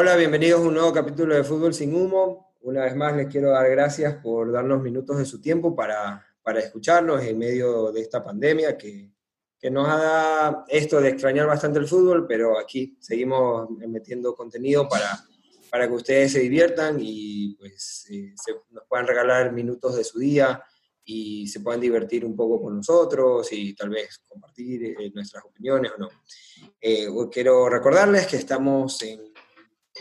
Hola, bienvenidos a un nuevo capítulo de Fútbol sin Humo. Una vez más les quiero dar gracias por darnos minutos de su tiempo para, para escucharnos en medio de esta pandemia que, que nos dado esto de extrañar bastante el fútbol, pero aquí seguimos metiendo contenido para, para que ustedes se diviertan y pues eh, se, nos puedan regalar minutos de su día y se puedan divertir un poco con nosotros y tal vez compartir eh, nuestras opiniones o no. Eh, quiero recordarles que estamos en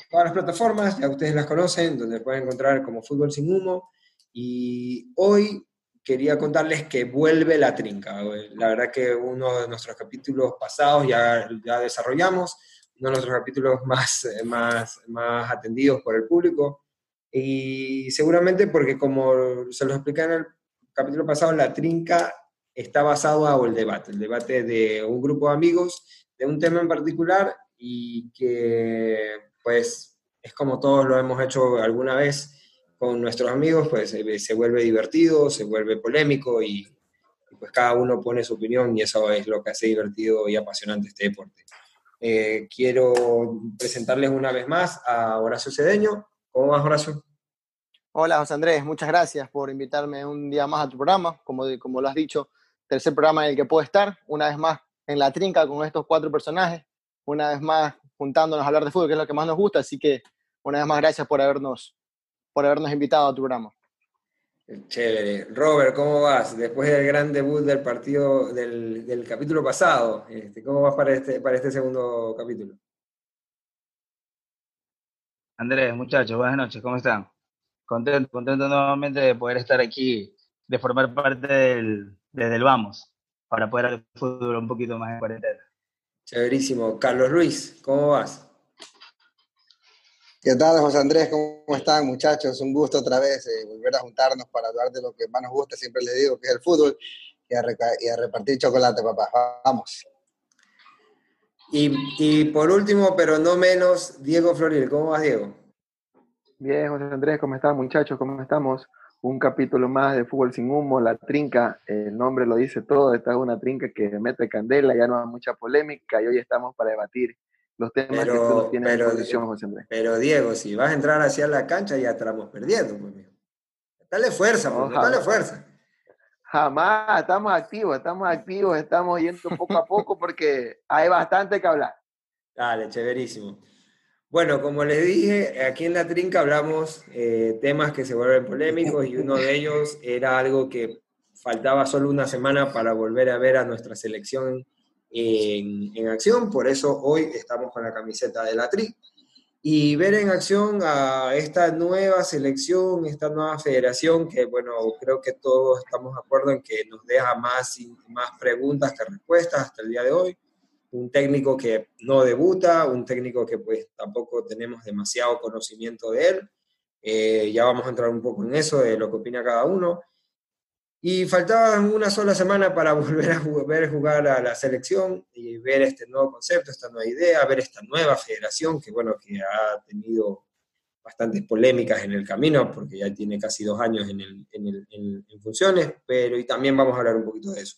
todas las plataformas, ya ustedes las conocen, donde pueden encontrar como Fútbol sin Humo. Y hoy quería contarles que vuelve la trinca. La verdad que uno de nuestros capítulos pasados ya, ya desarrollamos, uno de nuestros capítulos más, más, más atendidos por el público. Y seguramente porque como se lo expliqué en el capítulo pasado, la trinca está basado en el debate, el debate de un grupo de amigos de un tema en particular y que pues es como todos lo hemos hecho alguna vez con nuestros amigos, pues se, vuelve divertido, se vuelve polémico y, pues cada uno pone su opinión y eso es lo que hace divertido y apasionante este deporte. Eh, quiero presentarles una vez más a Horacio Cedeño. ¿Cómo vas, Horacio? Hola, José Andrés, muchas gracias por invitarme un día más a tu programa. Como, como lo has dicho, tercer programa en el que puedo estar, una vez más en la trinca con estos cuatro personajes, una vez más juntándonos a hablar de fútbol, que es lo que más nos gusta. Así que una vez más, gracias por habernos, por habernos invitado a tu programa. Chévere. Robert, ¿cómo vas? Después del gran debut del partido del, del capítulo pasado, este, ¿cómo vas para este, para este segundo capítulo? Andrés, muchachos, buenas noches, ¿cómo están? Contento, contento nuevamente de poder estar aquí, de formar parte del, desde el Vamos, para poder hacer fútbol un poquito más en cuarentena. Chéverísimo. Carlos Ruiz, ¿cómo vas? ¿Qué tal, José Andrés? ¿Cómo están, muchachos? Un gusto otra vez eh, volver a juntarnos para hablar de lo que más nos gusta, siempre les digo, que es el fútbol, y a, repartir chocolate, papá. Vamos. Y, por último, pero no menos, Diego Floril. ¿Cómo vas, Diego? Bien, José Andrés, ¿cómo están, muchachos? ¿Cómo estamos? Un capítulo más de Fútbol sin Humo, La Trinca, el nombre lo dice todo, esta es una trinca que mete candela, ya no hay mucha polémica y hoy estamos para debatir los temas que tú tienes pero, en posición, José Andrés. Pero Diego, si vas a entrar hacia la cancha ya estamos perdiendo, pues, Dale fuerza, pues, dale fuerza. Jamás, estamos activos, estamos activos, estamos yendo poco a poco porque hay bastante que hablar. Dale, chéverísimo. Bueno, como les dije, aquí en La Trinca hablamos eh, temas que se vuelven polémicos y uno de ellos era algo que faltaba solo una semana para volver a ver a nuestra selección en, acción, por eso hoy estamos con la camiseta de La Tri. Y ver en acción a esta nueva selección, esta nueva federación, que bueno, creo que todos estamos de acuerdo en que nos deja más, más preguntas que respuestas hasta el día de hoy un técnico que no debuta, un técnico que pues tampoco tenemos demasiado conocimiento de él. Eh, ya vamos a entrar un poco en eso, de lo que opina cada uno. Y faltaba una sola semana para volver a ver jugar a la selección y ver este nuevo concepto, esta nueva idea, ver esta nueva federación que, bueno, que ha tenido bastantes polémicas en el camino, porque ya tiene casi dos años en, el, en, el, en funciones, pero y también vamos a hablar un poquito de eso.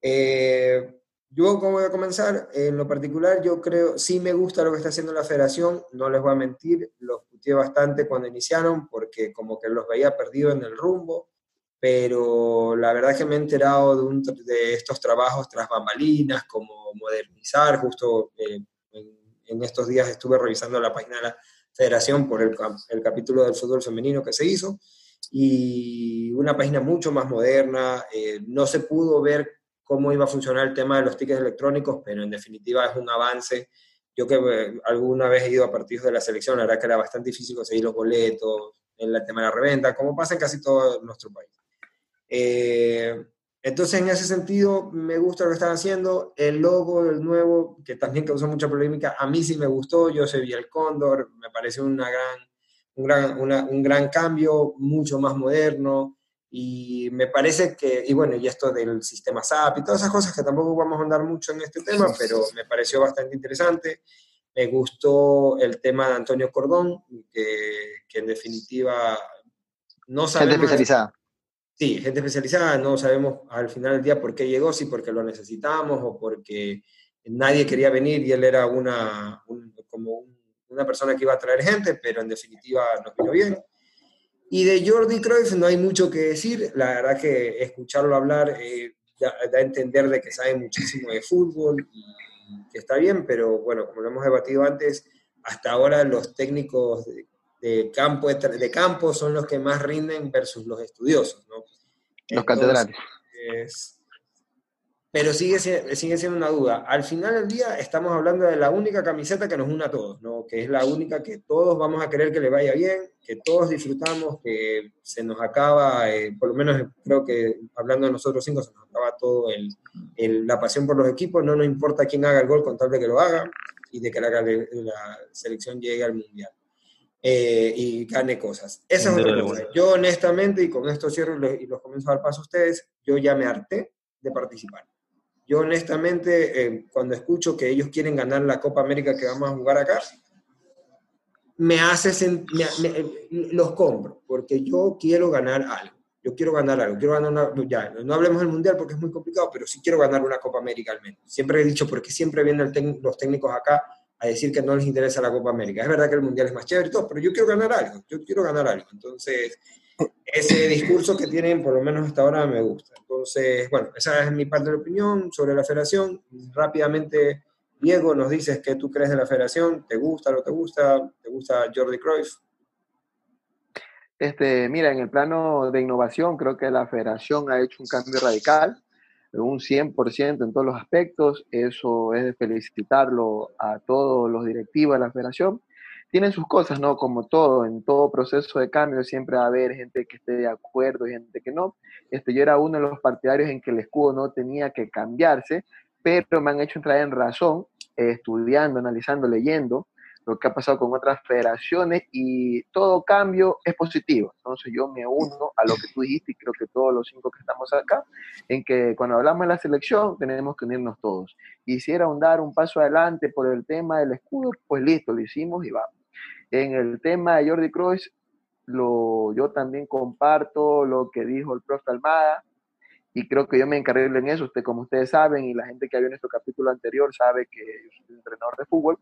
Eh, yo, como voy a comenzar, en lo particular, yo creo, sí me gusta lo que está haciendo la federación, no les voy a mentir, los puteé bastante cuando iniciaron, porque como que los veía perdidos en el rumbo, pero la verdad que me he enterado de, un, de estos trabajos tras bambalinas, como modernizar, justo eh, en, estos días estuve revisando la página de la federación por el, el capítulo del fútbol femenino que se hizo, y una página mucho más moderna, eh, no se pudo ver cómo iba a funcionar el tema de los tickets electrónicos, pero en definitiva es un avance. Yo que eh, alguna vez he ido a partidos de la selección, la verdad que era bastante difícil conseguir los boletos, el tema de la reventa, como pasa en casi todo nuestro país. Eh, entonces, en ese sentido, me gusta lo que están haciendo. El logo del nuevo, que también causó mucha polémica, a mí sí me gustó. Yo vi el cóndor, me parece una gran, un, gran, un gran cambio, mucho más moderno. Y me parece que, y bueno, y esto del sistema SAP y todas esas cosas que tampoco vamos a andar mucho en este tema, pero me pareció bastante interesante. Me gustó el tema de Antonio Cordón, que, que en definitiva no sabemos... Gente especializada. Sí, gente especializada, no sabemos al final del día por qué llegó, si porque lo necesitamos o porque nadie quería venir y él era una, como un una persona que iba a traer gente, pero en definitiva nos vino bien. Y de Jordi Cruyff no hay mucho que decir, la verdad que escucharlo hablar eh, da, a entender de que sabe muchísimo de fútbol y que está bien, pero bueno, como lo hemos debatido antes, hasta ahora los técnicos de, campo, de campo son los que más rinden versus los estudiosos, ¿no? Los catedráticos pero sigue, sigue siendo una duda. Al final del día estamos hablando de la única camiseta que nos une a todos, ¿no? que es la única que todos vamos a querer que le vaya bien, que todos disfrutamos, que se nos acaba, eh, por lo menos creo que hablando de nosotros cinco, se nos acaba todo el, la pasión por los equipos, no nos importa quién haga el gol con tal de que lo haga y de que la, la selección llegue al Mundial. Eh, y gane cosas. Esa es otra cosa. Yo honestamente, y con esto cierro y los, y los comienzo a dar paso a ustedes, yo ya me harté de participar. Yo honestamente, eh, cuando escucho que ellos quieren ganar la Copa América que vamos a jugar acá, me hace, los compro, porque yo quiero ganar algo. Yo quiero ganar algo, quiero ganar una, ya, no hablemos del Mundial porque es muy complicado, pero sí quiero ganar una Copa América al menos. Siempre he dicho, porque siempre vienen los técnicos acá a decir que no les interesa la Copa América. Es verdad que el Mundial es más chévere y todo, pero yo quiero ganar algo, yo quiero ganar algo. Entonces, ese discurso que tienen, por lo menos hasta ahora, me gusta. Entonces, bueno, esa es mi parte de opinión sobre la federación. Rápidamente, Diego, nos dices qué tú crees de la federación, ¿te gusta, no te gusta? ¿Te gusta Jordi Cruyff? Este, mira, en el plano de innovación, creo que la federación ha hecho un cambio radical, un 100% en todos los aspectos. Eso es de felicitarlo a todos los directivos de la federación tienen sus cosas, ¿no? Como todo, en todo proceso de cambio siempre va a haber gente que esté de acuerdo y gente que no. Este, yo era uno de los partidarios en que el escudo no tenía que cambiarse, pero me han hecho entrar en razón, eh, estudiando, analizando, leyendo lo que ha pasado con otras federaciones y todo cambio es positivo. Entonces yo me uno a lo que tú dijiste y creo que todos los cinco que estamos acá, en que cuando hablamos de la selección tenemos que unirnos todos. Y si era un dar un paso adelante por el tema del escudo, pues listo, lo hicimos y vamos. En el tema de Jordi Cruz, lo, yo también comparto lo que dijo el profe Almada y creo que yo me encargué en eso. Usted, como ustedes saben, y la gente que ha visto nuestro capítulo anterior sabe que yo soy entrenador de fútbol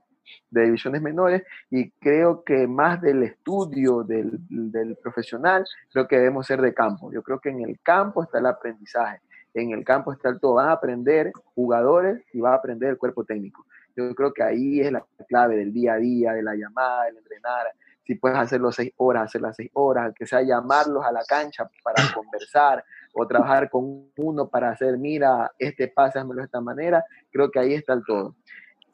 de divisiones menores y creo que más del estudio del, del profesional, creo que debemos ser de campo. Yo creo que en el campo está el aprendizaje, en el campo está el todo. Van a aprender jugadores y va a aprender el cuerpo técnico. Yo creo que ahí es la clave del día a día, de la llamada, del entrenar. Si puedes hacerlo seis horas, hacer las seis horas, que sea llamarlos a la cancha para conversar o trabajar con uno para hacer, mira, este pásamelo de esta manera, creo que ahí está el todo.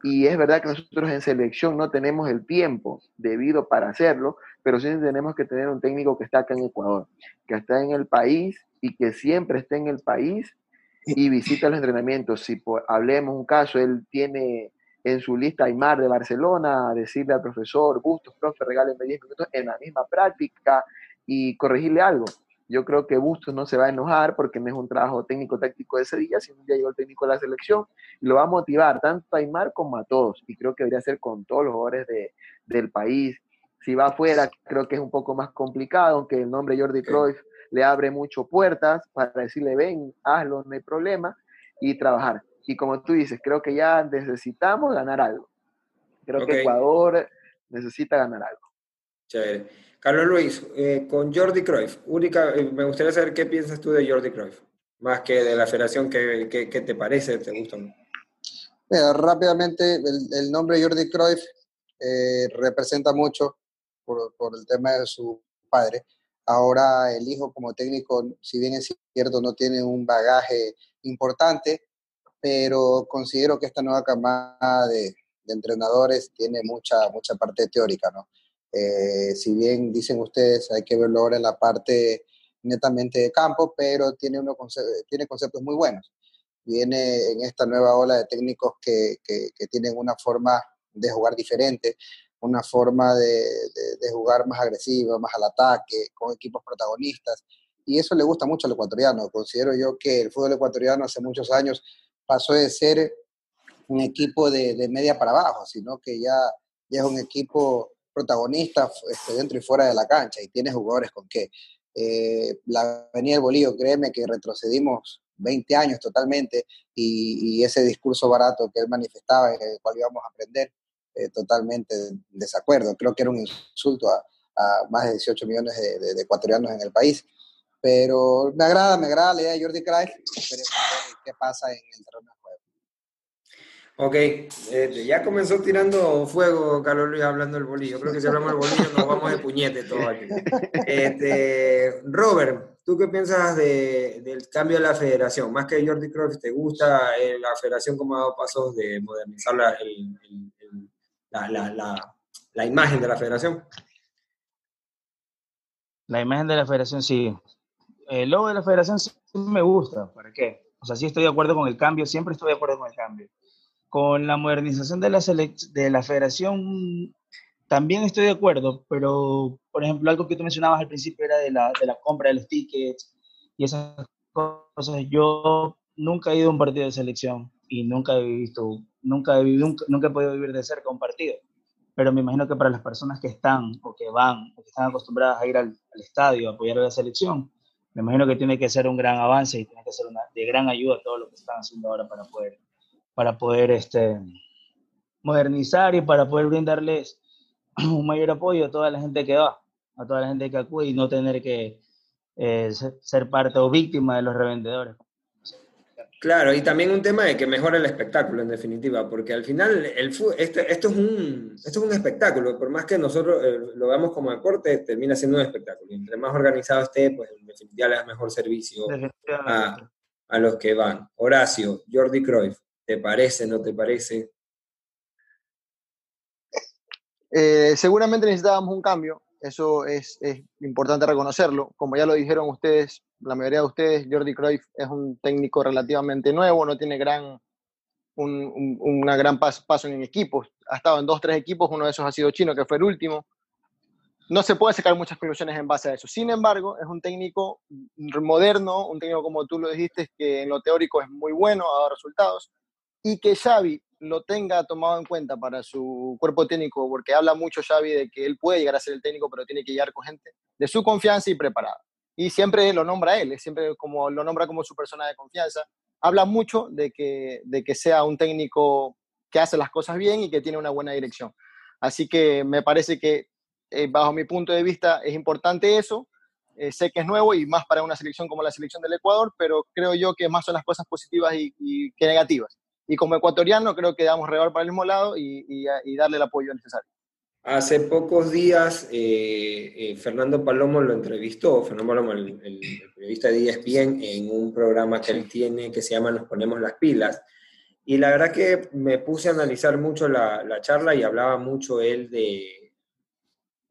Y es verdad que nosotros en selección no tenemos el tiempo debido para hacerlo, pero sí tenemos que tener un técnico que está acá en Ecuador, que está en el país y que siempre esté en el país y visita los entrenamientos. Si hablemos un caso, él tiene en su lista Aymar de Barcelona, decirle al profesor, Bustos, profe, regálenme 10 minutos en la misma práctica y corregirle algo. Yo creo que Bustos no se va a enojar porque no es un trabajo técnico-táctico de ese día, sino un día llegó el técnico de la selección y lo va a motivar tanto a Aymar como a todos. Y creo que debería ser con todos los jugadores de, del país. Si va afuera, creo que es un poco más complicado, aunque el nombre Jordi Cruyff le abre mucho puertas para decirle, ven, hazlo, no hay problema, y trabajar y como tú dices, creo que ya necesitamos ganar algo. Creo que Ecuador necesita ganar algo. Chévere. Carlos Luis, eh, con Jordi Cruyff, única, eh, me gustaría saber qué piensas tú de Jordi Cruyff, más que de la federación, ¿qué, te parece? ¿Te gusta? rápidamente, el, nombre Jordi Cruyff eh, representa mucho por, por el tema de su padre. Ahora el hijo como técnico, si bien es cierto, no tiene un bagaje importante, pero considero que esta nueva camada de, entrenadores tiene mucha, mucha parte teórica, ¿no? Eh, si bien dicen ustedes, hay que verlo ahora en la parte netamente de campo, pero tiene, uno tiene conceptos muy buenos. Viene en esta nueva ola de técnicos que, que, tienen una forma de jugar diferente, una forma de, de, jugar más agresiva, más al ataque, con equipos protagonistas. Y eso le gusta mucho al ecuatoriano. Considero yo que el fútbol ecuatoriano hace muchos años pasó de ser un equipo de, media para abajo, sino que ya, ya es un equipo protagonista este, dentro y fuera de la cancha y tiene jugadores con qué. Eh, la Avenida del Bolívar, créeme que retrocedimos 20 años totalmente y, ese discurso barato que él manifestaba, en el cual íbamos a aprender, eh, totalmente en desacuerdo. Creo que era un insulto a, más de 18 millones de, de, ecuatorianos en el país. Pero me agrada, me agrada la idea de Jordi Cruyff. qué pasa en el terreno de juego. Ok, eh, ya comenzó tirando fuego Carlos Luis hablando del bolillo. Creo que si hablamos del bolillo nos vamos de puñete todo aquí. Este, Robert, ¿tú qué piensas de, del cambio de la federación? Más que Jordi Cruyff, ¿te gusta eh, la federación como ha dado pasos de modernizar la, el, el, la, la, la imagen de la federación? La imagen de la federación sí. El logo de la federación sí me gusta. ¿Para qué? O sea, sí estoy de acuerdo con el cambio, siempre estoy de acuerdo con el cambio. Con la modernización de la, de la federación también estoy de acuerdo, pero, por ejemplo, algo que tú mencionabas al principio era de la, de la compra de los tickets y esas cosas. Yo nunca he ido a un partido de selección y nunca he visto, nunca he, nunca, nunca he podido vivir de cerca un partido pero me imagino que para las personas que están o que van o que están acostumbradas a ir al, estadio a apoyar a la selección, me imagino que tiene que ser un gran avance y tiene que ser una, de gran ayuda todo lo que están haciendo ahora para poder, para poder este, modernizar y para poder brindarles un mayor apoyo a toda la gente que va, a toda la gente que acude y no tener que eh, ser parte o víctima de los revendedores. Claro, y también un tema de que mejora el espectáculo, en definitiva, porque al final el este, esto, es un, esto es un espectáculo, por más que nosotros eh, lo veamos como deporte, termina siendo un espectáculo. Y entre más organizado esté, pues en definitiva le da mejor servicio a, a, los que van. Horacio, Jordi Cruyff, ¿te parece, no te parece? Eh, seguramente necesitábamos un cambio, eso es, es importante reconocerlo. Como ya lo dijeron ustedes, la mayoría de ustedes, Jordi Cruyff es un técnico relativamente nuevo, no tiene gran, un, una gran paso, en equipos. Ha estado en dos, tres equipos, uno de esos ha sido Chino, que fue el último. No se puede sacar muchas conclusiones en base a eso. Sin embargo, es un técnico moderno, un técnico como tú lo dijiste, que en lo teórico es muy bueno, ha dado resultados, y que Xavi lo tenga tomado en cuenta para su cuerpo técnico, porque habla mucho Xavi de que él puede llegar a ser el técnico, pero tiene que llegar con gente de su confianza y preparada y siempre lo nombra él, siempre como lo nombra como su persona de confianza. Habla mucho de que, de que sea un técnico que hace las cosas bien y que tiene una buena dirección. Así que me parece que, eh, bajo mi punto de vista, es importante eso. Eh, sé que es nuevo y más para una selección como la selección del Ecuador, pero creo yo que más son las cosas positivas y, que negativas. Y como ecuatoriano, creo que damos rebar para el mismo lado y, y darle el apoyo necesario. Hace pocos días eh, eh, Fernando Palomo lo entrevistó, Fernando Palomo, el, periodista de ESPN, en un programa que él tiene que se llama Nos ponemos las pilas. Y la verdad que me puse a analizar mucho la, la charla y hablaba mucho él de,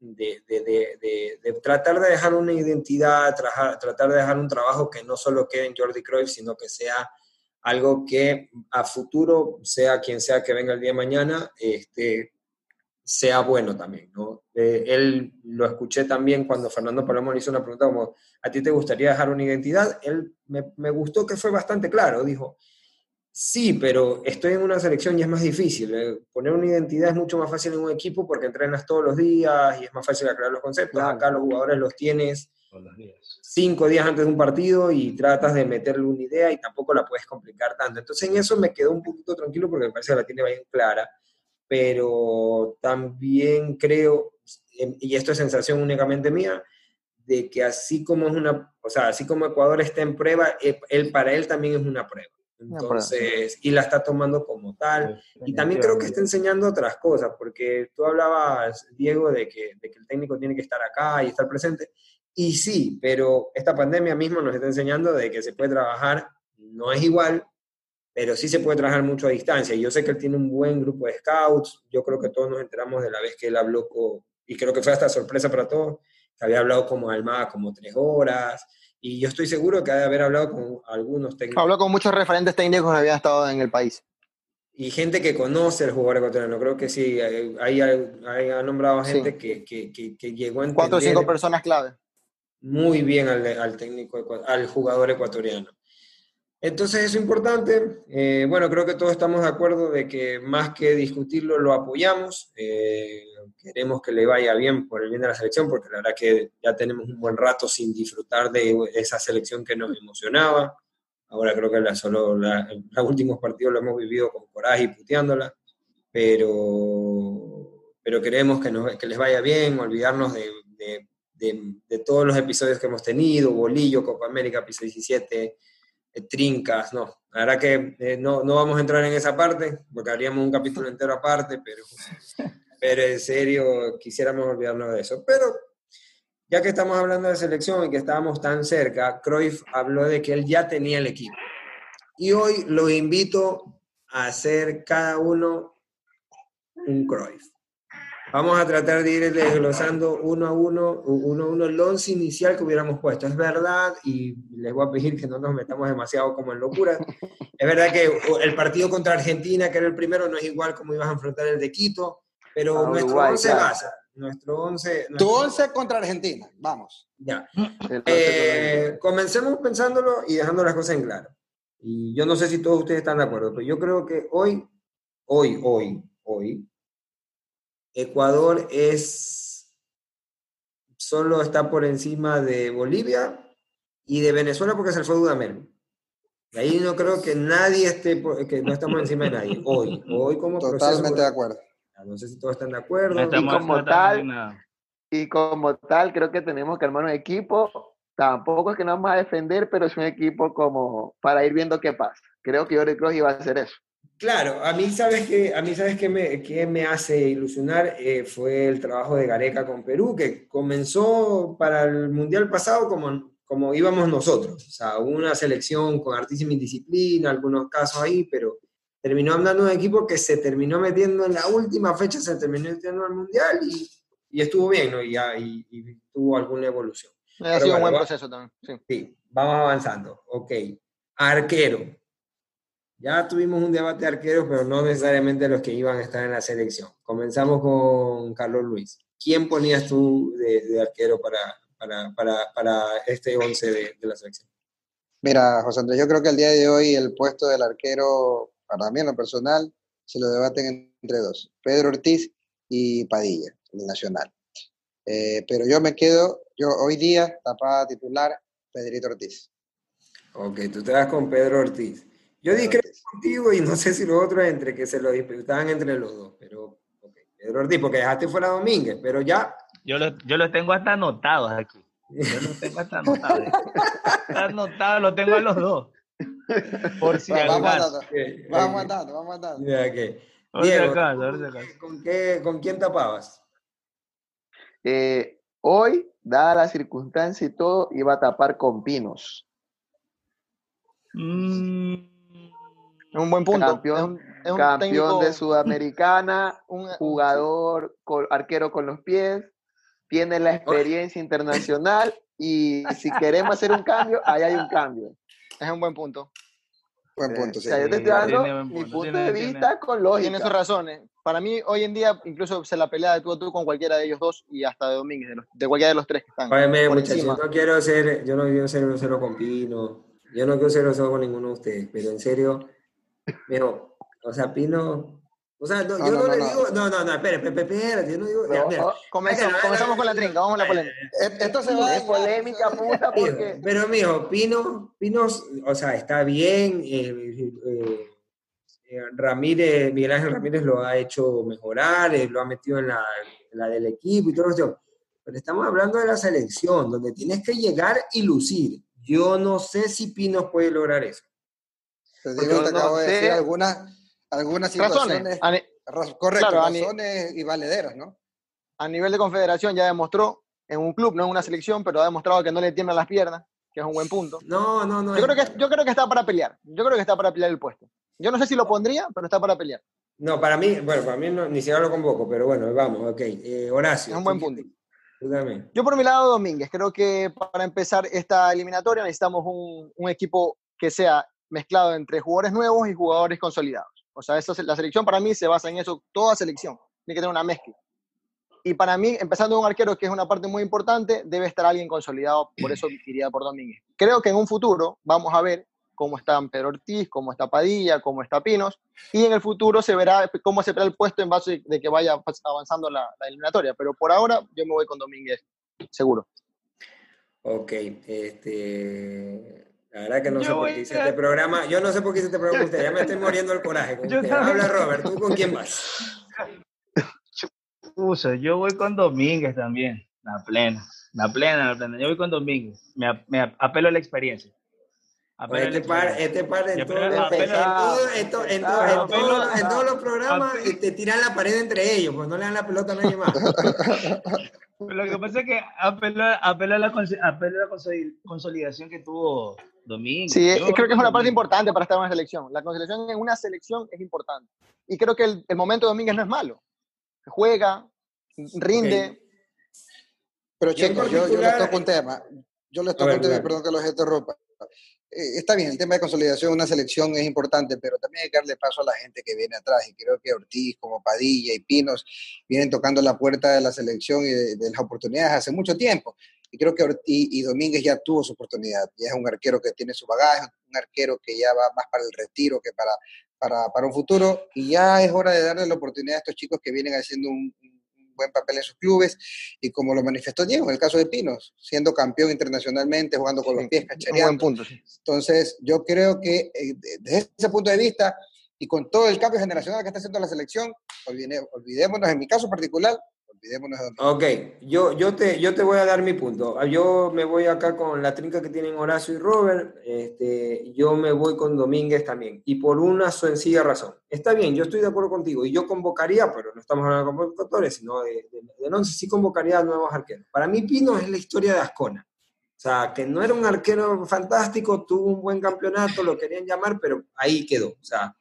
de, de, de, tratar de dejar una identidad, tratar de dejar un trabajo que no solo quede en Jordi Cruyff, sino que sea algo que a futuro, sea quien sea que venga el día de mañana, este, sea bueno también, ¿no? Eh, él lo escuché también cuando Fernando Palomo le hizo una pregunta como, ¿a ti te gustaría dejar una identidad? Él me, me, gustó que fue bastante claro, dijo, sí, pero estoy en una selección y es más difícil. Eh, poner una identidad es mucho más fácil en un equipo porque entrenas todos los días y es más fácil aclarar los conceptos. Acá los jugadores los tienes cinco días antes de un partido y tratas de meterle una idea y tampoco la puedes complicar tanto. Entonces en eso me quedo un poquito tranquilo porque me parece que la tiene bien clara pero también creo, y esto es sensación únicamente mía, de que así como es una, o sea, así como Ecuador está en prueba, eh, él, para él también es una prueba. Entonces, y la está tomando como tal. Y también creo que está enseñando otras cosas, porque tú hablabas, Diego, de que, de que el técnico tiene que estar acá y estar presente. Y sí, pero esta pandemia misma nos está enseñando de que se puede trabajar, no es igual, pero sí se puede trabajar mucho a distancia. Yo sé que él tiene un buen grupo de scouts, yo creo que todos nos enteramos de la vez que él habló con, y creo que fue hasta sorpresa para todos, que había hablado como Almada como tres horas, y yo estoy seguro que ha de haber hablado con algunos técnicos. Habló con muchos referentes técnicos que habían estado en el país. Y gente que conoce el jugador ecuatoriano, creo que sí, ahí ha nombrado gente que, que, que, llegó a Cuatro o cinco personas clave. Muy bien al, al técnico, al jugador ecuatoriano. Entonces es importante. Eh, bueno, creo que todos estamos de acuerdo de que más que discutirlo, lo apoyamos. Eh, queremos que le vaya bien por el bien de la selección, porque la verdad que ya tenemos un buen rato sin disfrutar de esa selección que nos emocionaba. Ahora creo que la, solo los últimos partidos lo hemos vivido con coraje y puteándola. pero, pero queremos que, nos, que les vaya bien, olvidarnos de, de, de, todos los episodios que hemos tenido, Bolillo, Copa América, episodio 17, eh, Trincas, no. La verdad que eh, no, no vamos a entrar en esa parte, porque haríamos un capítulo entero aparte, pero, pero en serio quisiéramos olvidarnos de eso. Pero ya que estamos hablando de selección y que estábamos tan cerca, Cruyff habló de que él ya tenía el equipo. Y hoy los invito a hacer cada uno un Cruyff. Vamos a tratar de ir desglosando uno a uno, uno a uno el once inicial que hubiéramos puesto. Es verdad, y les voy a pedir que no nos metamos demasiado como en locura. Es verdad que el partido contra Argentina, que era el primero, no es igual como ibas a enfrentar el de Quito, pero nuestro once basa. Nuestro once. Tu once contra Argentina, vamos. Ya. Eh, comencemos pensándolo y dejando las cosas en claro. Y yo no sé si todos ustedes están de acuerdo, pero yo creo que hoy, hoy, hoy, hoy, Ecuador es solo está por encima de Bolivia y de Venezuela porque se fue Dudamel. ahí no creo que nadie esté, que no estamos encima de nadie. Hoy, hoy como Totalmente de acuerdo. No sé si todos están de acuerdo. y como tal, y como tal, creo que tenemos que armar un equipo. Tampoco es que no vamos a defender, pero es un equipo como para ir viendo qué pasa. Creo que Jorge Cruz iba a hacer eso. Claro, a mí sabes que a mí sabes que me, que me hace ilusionar eh, fue el trabajo de Gareca con Perú que comenzó para el mundial pasado como como íbamos nosotros, o sea, una selección con altísima indisciplina, algunos casos ahí, pero terminó andando un equipo que se terminó metiendo en la última fecha, se terminó metiendo al mundial y, y estuvo bien, ¿no? Y, y, tuvo alguna evolución. Ha sido un buen proceso también. Sí. sí, vamos avanzando. Ok. Arquero. Ya tuvimos un debate de arqueros, pero no necesariamente los que iban a estar en la selección. Comenzamos con Carlos Luis. ¿Quién ponías tú de, arquero para, para, para, para, este 11 de, de, la selección? Mira, José Andrés, yo creo que el día de hoy el puesto del arquero, para mí en lo personal, se lo debaten entre dos, Pedro Ortiz y Padilla, el Nacional. Eh, pero yo me quedo, yo hoy día, tapada titular, Pedrito Ortiz. Ok, tú te vas con Pedro Ortiz. Yo discrepo contigo y no sé si los otros entre que se lo disputaban entre los dos, pero okay. Pedro Ortiz, porque dejaste fuera a Domínguez, pero ya. Yo los yo lo tengo hasta anotados aquí. Yo los tengo hasta anotados. está anotado, lo tengo a los dos. Por si bueno, Vamos Vamos andando, vamos andando. Diego, ¿con, qué, ¿con quién tapabas? Eh, hoy, dada la circunstancia y todo, iba a tapar con Pinos. Mm. Es un buen punto. Campeón, es un, campeón de Sudamericana, un jugador, arquero con los pies, tiene la experiencia internacional y si queremos hacer un cambio, ahí hay un cambio. Es un buen punto. Buen punto, sí. O sea, yo te estoy dando mi punto de vista con lógica. Tiene sus razones. Para mí, hoy en día, incluso se la pelea de tú a tú con cualquiera de ellos dos y hasta de Domínguez, de, de cualquiera de los tres que están. Oye, muchachos, yo no quiero ser, yo no quiero ser grosero con Pino, yo no quiero ser grosero con ninguno de ustedes, pero en serio, pero, o sea, Pino. O sea, yo no, le digo. No, no, no, espera, espera, espera, yo no digo. comenzamos, con la trinca, vamos a la polémica. Esto se va. Es polémica, puta, porque. Pero, mijo, Pino, Pino, o sea, está bien. Eh, eh, eh, Ramírez, Miguel Ángel Ramírez lo ha hecho mejorar, lo ha metido en la, la del equipo y todo eso. Pero estamos hablando de la selección, donde tienes que llegar y lucir. Yo no sé si Pino puede lograr eso. Te digo, te acabo de decir algunas, algunas situaciones, correcto, razones y valederas, ¿no? A nivel de confederación ya demostró, en un club, no en una selección, pero ha demostrado que no le tiemblan las piernas, que es un buen punto. No, no, no. Yo, creo que, yo creo que está para pelear. Yo creo que está para pelear el puesto. Yo no sé si lo pondría, pero está para pelear. No, para mí, bueno, para mí no, ni siquiera lo convoco, pero bueno, vamos, ok. Eh, Horacio. Es un buen punto. Yo por mi lado, Domínguez, creo que para empezar esta eliminatoria necesitamos un, un equipo que sea mezclado entre jugadores nuevos y jugadores consolidados. O sea, eso, la selección para mí se basa en eso, toda selección. Tiene que tener una mezcla. Y para mí, empezando un arquero, que es una parte muy importante, debe estar alguien consolidado, por eso iría por Domínguez. Creo que en un futuro vamos a ver cómo está Pedro Ortiz, cómo está Padilla, cómo está Pinos, y en el futuro se verá cómo se verá el puesto en base de que vaya avanzando la, la eliminatoria. Pero por ahora yo me voy con Domínguez, seguro. Ok, este, La verdad que no Yo sé por qué hice a- este programa. Yo no sé por qué hice este programa usted. Ya me estoy muriendo el coraje. con usted. Habla, Robert. ¿Tú con quién vas? Uso, yo voy con Domínguez también. La plena. La plena, la plena. Yo voy con Domínguez. Me, me ap- apelo a la experiencia. Este par, este par en, todo- pero en todo- en todo- en todo- en todos los programas te tiran la pared entre ellos, pues no le dan la pelota a nadie más. Lo que pasa es que apelo, apelo a la, cons- apelo a la consoli- consolidación que tuvo Domínguez. Sí, Yo creo que es una parte importante para estar en una selección. La consolidación en una selección es importante. Y creo que el, el momento de Domínguez no es malo. Juega, rinde. Pero Yo en chicos, yo, yo les toco un tema. Yo les toco ver, un tema, perdón que los interrumpa. Eh, está bien, el tema de consolidación de una selección es importante, pero también hay que darle paso a la gente que viene atrás. Y creo que Ortiz, como Padilla y Pinos, vienen tocando la puerta de la selección y de, las oportunidades hace mucho tiempo. Y creo que Ortiz y Domínguez ya tuvo su oportunidad. Ya es un arquero que tiene su bagaje, un arquero que ya va más para el retiro que para, para, para un futuro. Y ya es hora de darle la oportunidad a estos chicos que vienen haciendo un buen papel en sus clubes. Y como lo manifestó Diego, en el caso de Pinos, siendo campeón internacionalmente, jugando con los pies, cachareando. punto. sí. Entonces, yo creo que eh, de- desde ese punto de vista y con todo el cambio generacional que está haciendo la selección, olvidémonos, en mi caso particular, olvidémonos de. Ok, yo, yo, te, yo te voy a dar mi punto. Ah, Yo me voy acá con la trinca que tienen Horacio y Robert. Este, yo me voy con Domínguez también. Y por una sencilla razón. Está bien, yo estoy de acuerdo contigo. Y yo convocaría, pero no estamos hablando de convocadores, sino de, de, del once, sí convocaría a nuevos arqueros. Para mí, Pino es la historia de Ascona. O sea, que no era un arquero fantástico, tuvo un buen campeonato, lo querían llamar, pero ahí quedó. O sea,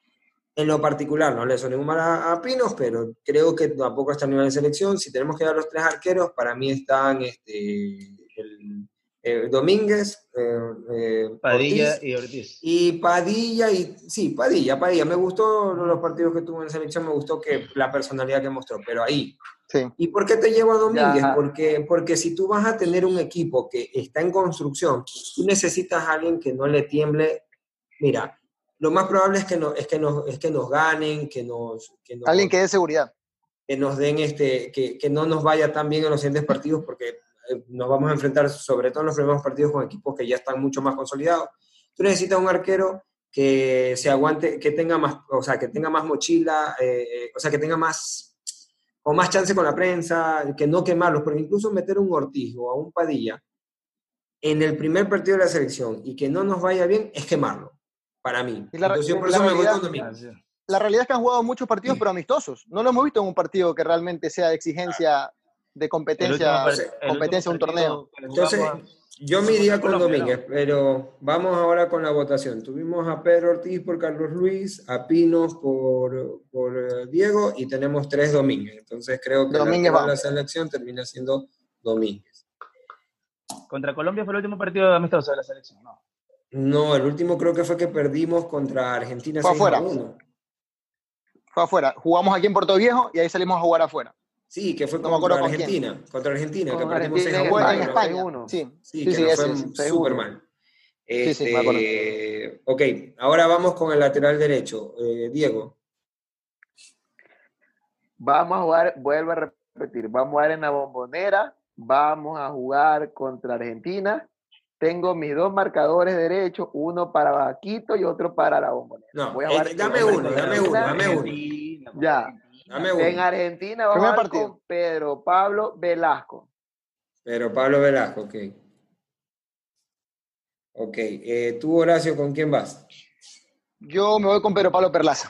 en lo particular, no le son ningún mal a, a Pinos, pero creo que tampoco está a nivel de selección. Si tenemos que dar los tres arqueros, para mí están este, el, eh, Domínguez, eh, eh, Padilla Ortiz y Ortiz. y Padilla, y sí, Padilla, Padilla. Me gustó los partidos que tuvo en selección, me gustó que la personalidad que mostró, pero ahí. Sí. ¿Y por qué te llevo a Domínguez? Ya. Porque, porque si tú vas a tener un equipo que está en construcción, tú necesitas a alguien que no le tiemble. Mira, lo más probable es que, no, es que, nos, es que nos ganen, que nos, que nos, Alguien que dé seguridad. que nos den este, que, que no nos vaya tan bien en los siguientes partidos, porque eh, nos vamos a enfrentar, sobre todo en los primeros partidos, con equipos que ya están mucho más consolidados. Tú necesitas un arquero que se aguante, que tenga más, o sea, que tenga más mochila, eh, eh, o sea, que tenga más, o más chance con la prensa, que no quemarlos, porque incluso meter un Ortiz o a un Padilla en el primer partido de la selección y que no nos vaya bien es quemarlo, para mí. Y la- Entonces yo por la eso me voy realidad- con Domínguez. Sí. La realidad es que han jugado muchos partidos, pero amistosos. No lo hemos visto en un partido que realmente sea de exigencia, de competencia, último competencia, un torneo. Entonces, yo me iría con Domínguez, pero vamos ahora con la votación. Tuvimos a Pedro Ortiz por Carlos Luis, a Pinos por, por eh, Diego y tenemos tres Domínguez. Entonces creo que Domínguez la, la selección termina siendo Domínguez. Contra Colombia fue el último partido amistoso de la selección, ¿no? No, el último creo que fue que perdimos contra Argentina Fue 6 a afuera. 1. Fue afuera. Jugamos aquí en Puerto Viejo y ahí salimos a jugar afuera. Sí, que fue No contra acuerdo con quién. Argentina. Contra Argentina, que perdimos 6 a Argentina 1. Fue en España. 6-1. Sí, Sí, sí, que sí, nos ese, fue súper uno. mal. Sí, sí, me acuerdo. Este, ok, ahora vamos con el lateral derecho. Eh, Diego. Vamos a jugar, vuelvo a repetir, vamos a jugar en la bombonera, vamos a jugar contra Argentina. Tengo mis dos marcadores derechos, uno para Vaquito y otro para la bombonera. No, Voy a eh, dame uno, dame uno, dame uno. Ya. Dame uno. En Argentina vamos Primer a con Pedro Pablo Velasco. Pero Pablo Velasco, ok. Ok, eh, tú Horacio, ¿con quién vas? Yo me voy con Pedro Pablo Perlaza.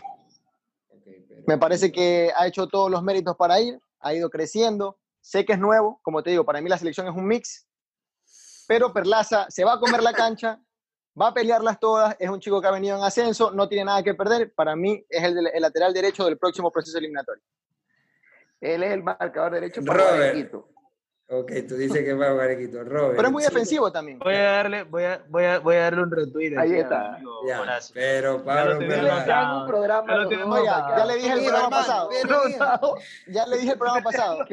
Pero- Me parece que ha hecho todos los méritos para ir, ha ido creciendo. Sé que es nuevo, como te digo, para mí la selección es un mix, pero Perlaza se va a comer la cancha, va a pelearlas todas, es un chico que ha venido en ascenso, no tiene nada que perder. Para mí es el, lateral derecho del próximo proceso eliminatorio. Él es el marcador derecho para Robert. Vaquito. Ok, tú dices que va a jugar Quito. Robert. Pero es muy sí, defensivo también. Voy a darle, voy a, voy a, voy a darle un retweet. Ahí está. amigo Ya, pero Ya Pablo hago un programa. Ya ya le dije el programa pasado. Ya le dije el programa pasado.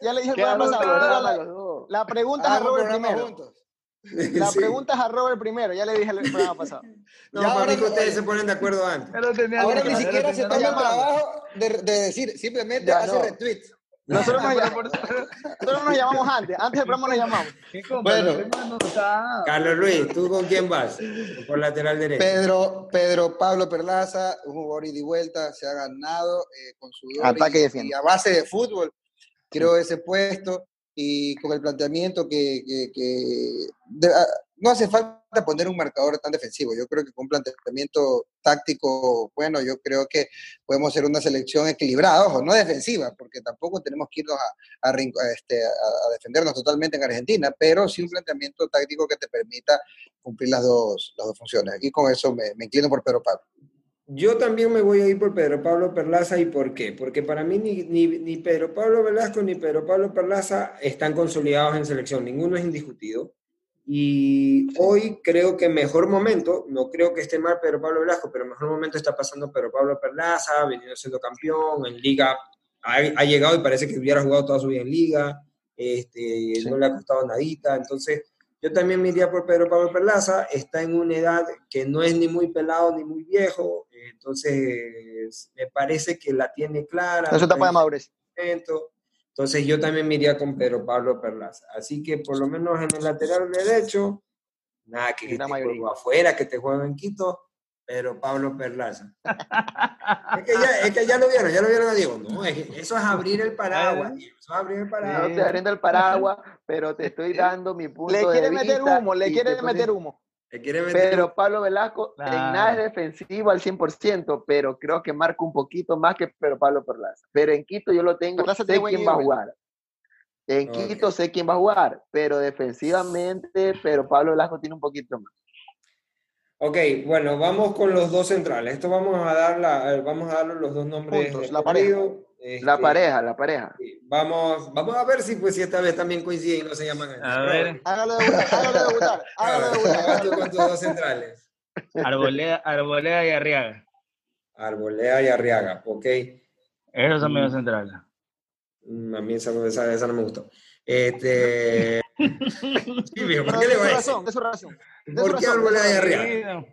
Ya le dije el programa pasado. La, pregunta es a Robert primero. juntos. La Sí. pregunta es a Robert primero. Ya le dije el programa pasado. No, Ya para ahora que ustedes se ponen de acuerdo antes. Ahora ni siquiera se toma el trabajo de, de decir, simplemente Ya hace no. retweet. Nosotros nos, llamamos, nosotros nos llamamos antes, antes del programa nos llamamos. Bueno. Carlos Luis, ¿tú con quién vas? Por lateral derecho. Pedro, Pedro Pablo Perlaza, un jugador y vuelta, se ha ganado eh, con su Ataque y y, defiende. y a base de fútbol, creo ese puesto y con el planteamiento que, ah, no hace falta poner un marcador tan defensivo. Yo creo que con un planteamiento táctico, bueno, yo creo que podemos ser una selección equilibrada, ojo, no defensiva, porque tampoco tenemos que irnos a, a a este, a defendernos totalmente en Argentina, pero sí un planteamiento táctico que te permita cumplir las dos, las dos funciones. Y con eso me, me inclino por Pedro Pablo. Yo también me voy a ir por Pedro Pablo Perlaza. ¿Y por qué? Porque para mí ni, ni, ni Pedro Pablo Velasco ni Pedro Pablo Perlaza están consolidados en selección. Ninguno es indiscutido. Y hoy creo que mejor momento, no creo que esté mal Pedro Pablo Velasco, pero mejor momento está pasando Pedro Pablo Perlaza, ha venido siendo campeón en liga, ha, ha llegado y parece que hubiera jugado toda su vida en liga, este, no le ha costado nadita, entonces yo también me iría por Pedro Pablo Perlaza, está en una edad que no es ni muy pelado ni muy viejo, eh, entonces me parece que la tiene clara. Eso etapa de madurez. Entonces yo también me iría con Pedro Pablo Perlaza. Así que por lo menos en el lateral derecho, nada, que, Una te afuera, que te juego en Quito, pero Pablo Perlaza. es, que ya, es que ya lo vieron, ya lo vieron a Diego. No, es que eso es abrir el paraguas. Eso es abrir el No paraguas. estoy abriendo el paraguas, pero te estoy dando mi punto Le de vista. meter humo, le quiere te meter humo. Le quiere meter- Pero Pablo Velasco en nada es defensivo al 100%, pero creo que marca un poquito más que Pedro Pablo Perlaza. Pero en Quito yo lo tengo, Perlaza sé quién va a jugar. En. Quito sé quién va a jugar, pero defensivamente, pero Pablo Velasco tiene un poquito más. Ok, bueno, vamos con los dos centrales. Esto vamos a dar la, vamos a darle los dos nombres. Juntos, la. La Este, pareja, la pareja. Vamos, vamos a ver si pues si esta vez también coinciden y no se llaman. A ver. Hágalo debutar, hágalo debutar, hágalo debutar. Con tus dos centrales. Arboleda, Arboleda y Arriaga. Arbolea y Arriaga, ok. Esos son Mm. medios centrales. A mí esa, esa, esa no me gustó. Este. Sí, mijo, ¿por qué le voy a decir? de su razón. ¿Por su razón, de su Arboleda y. Arriaga?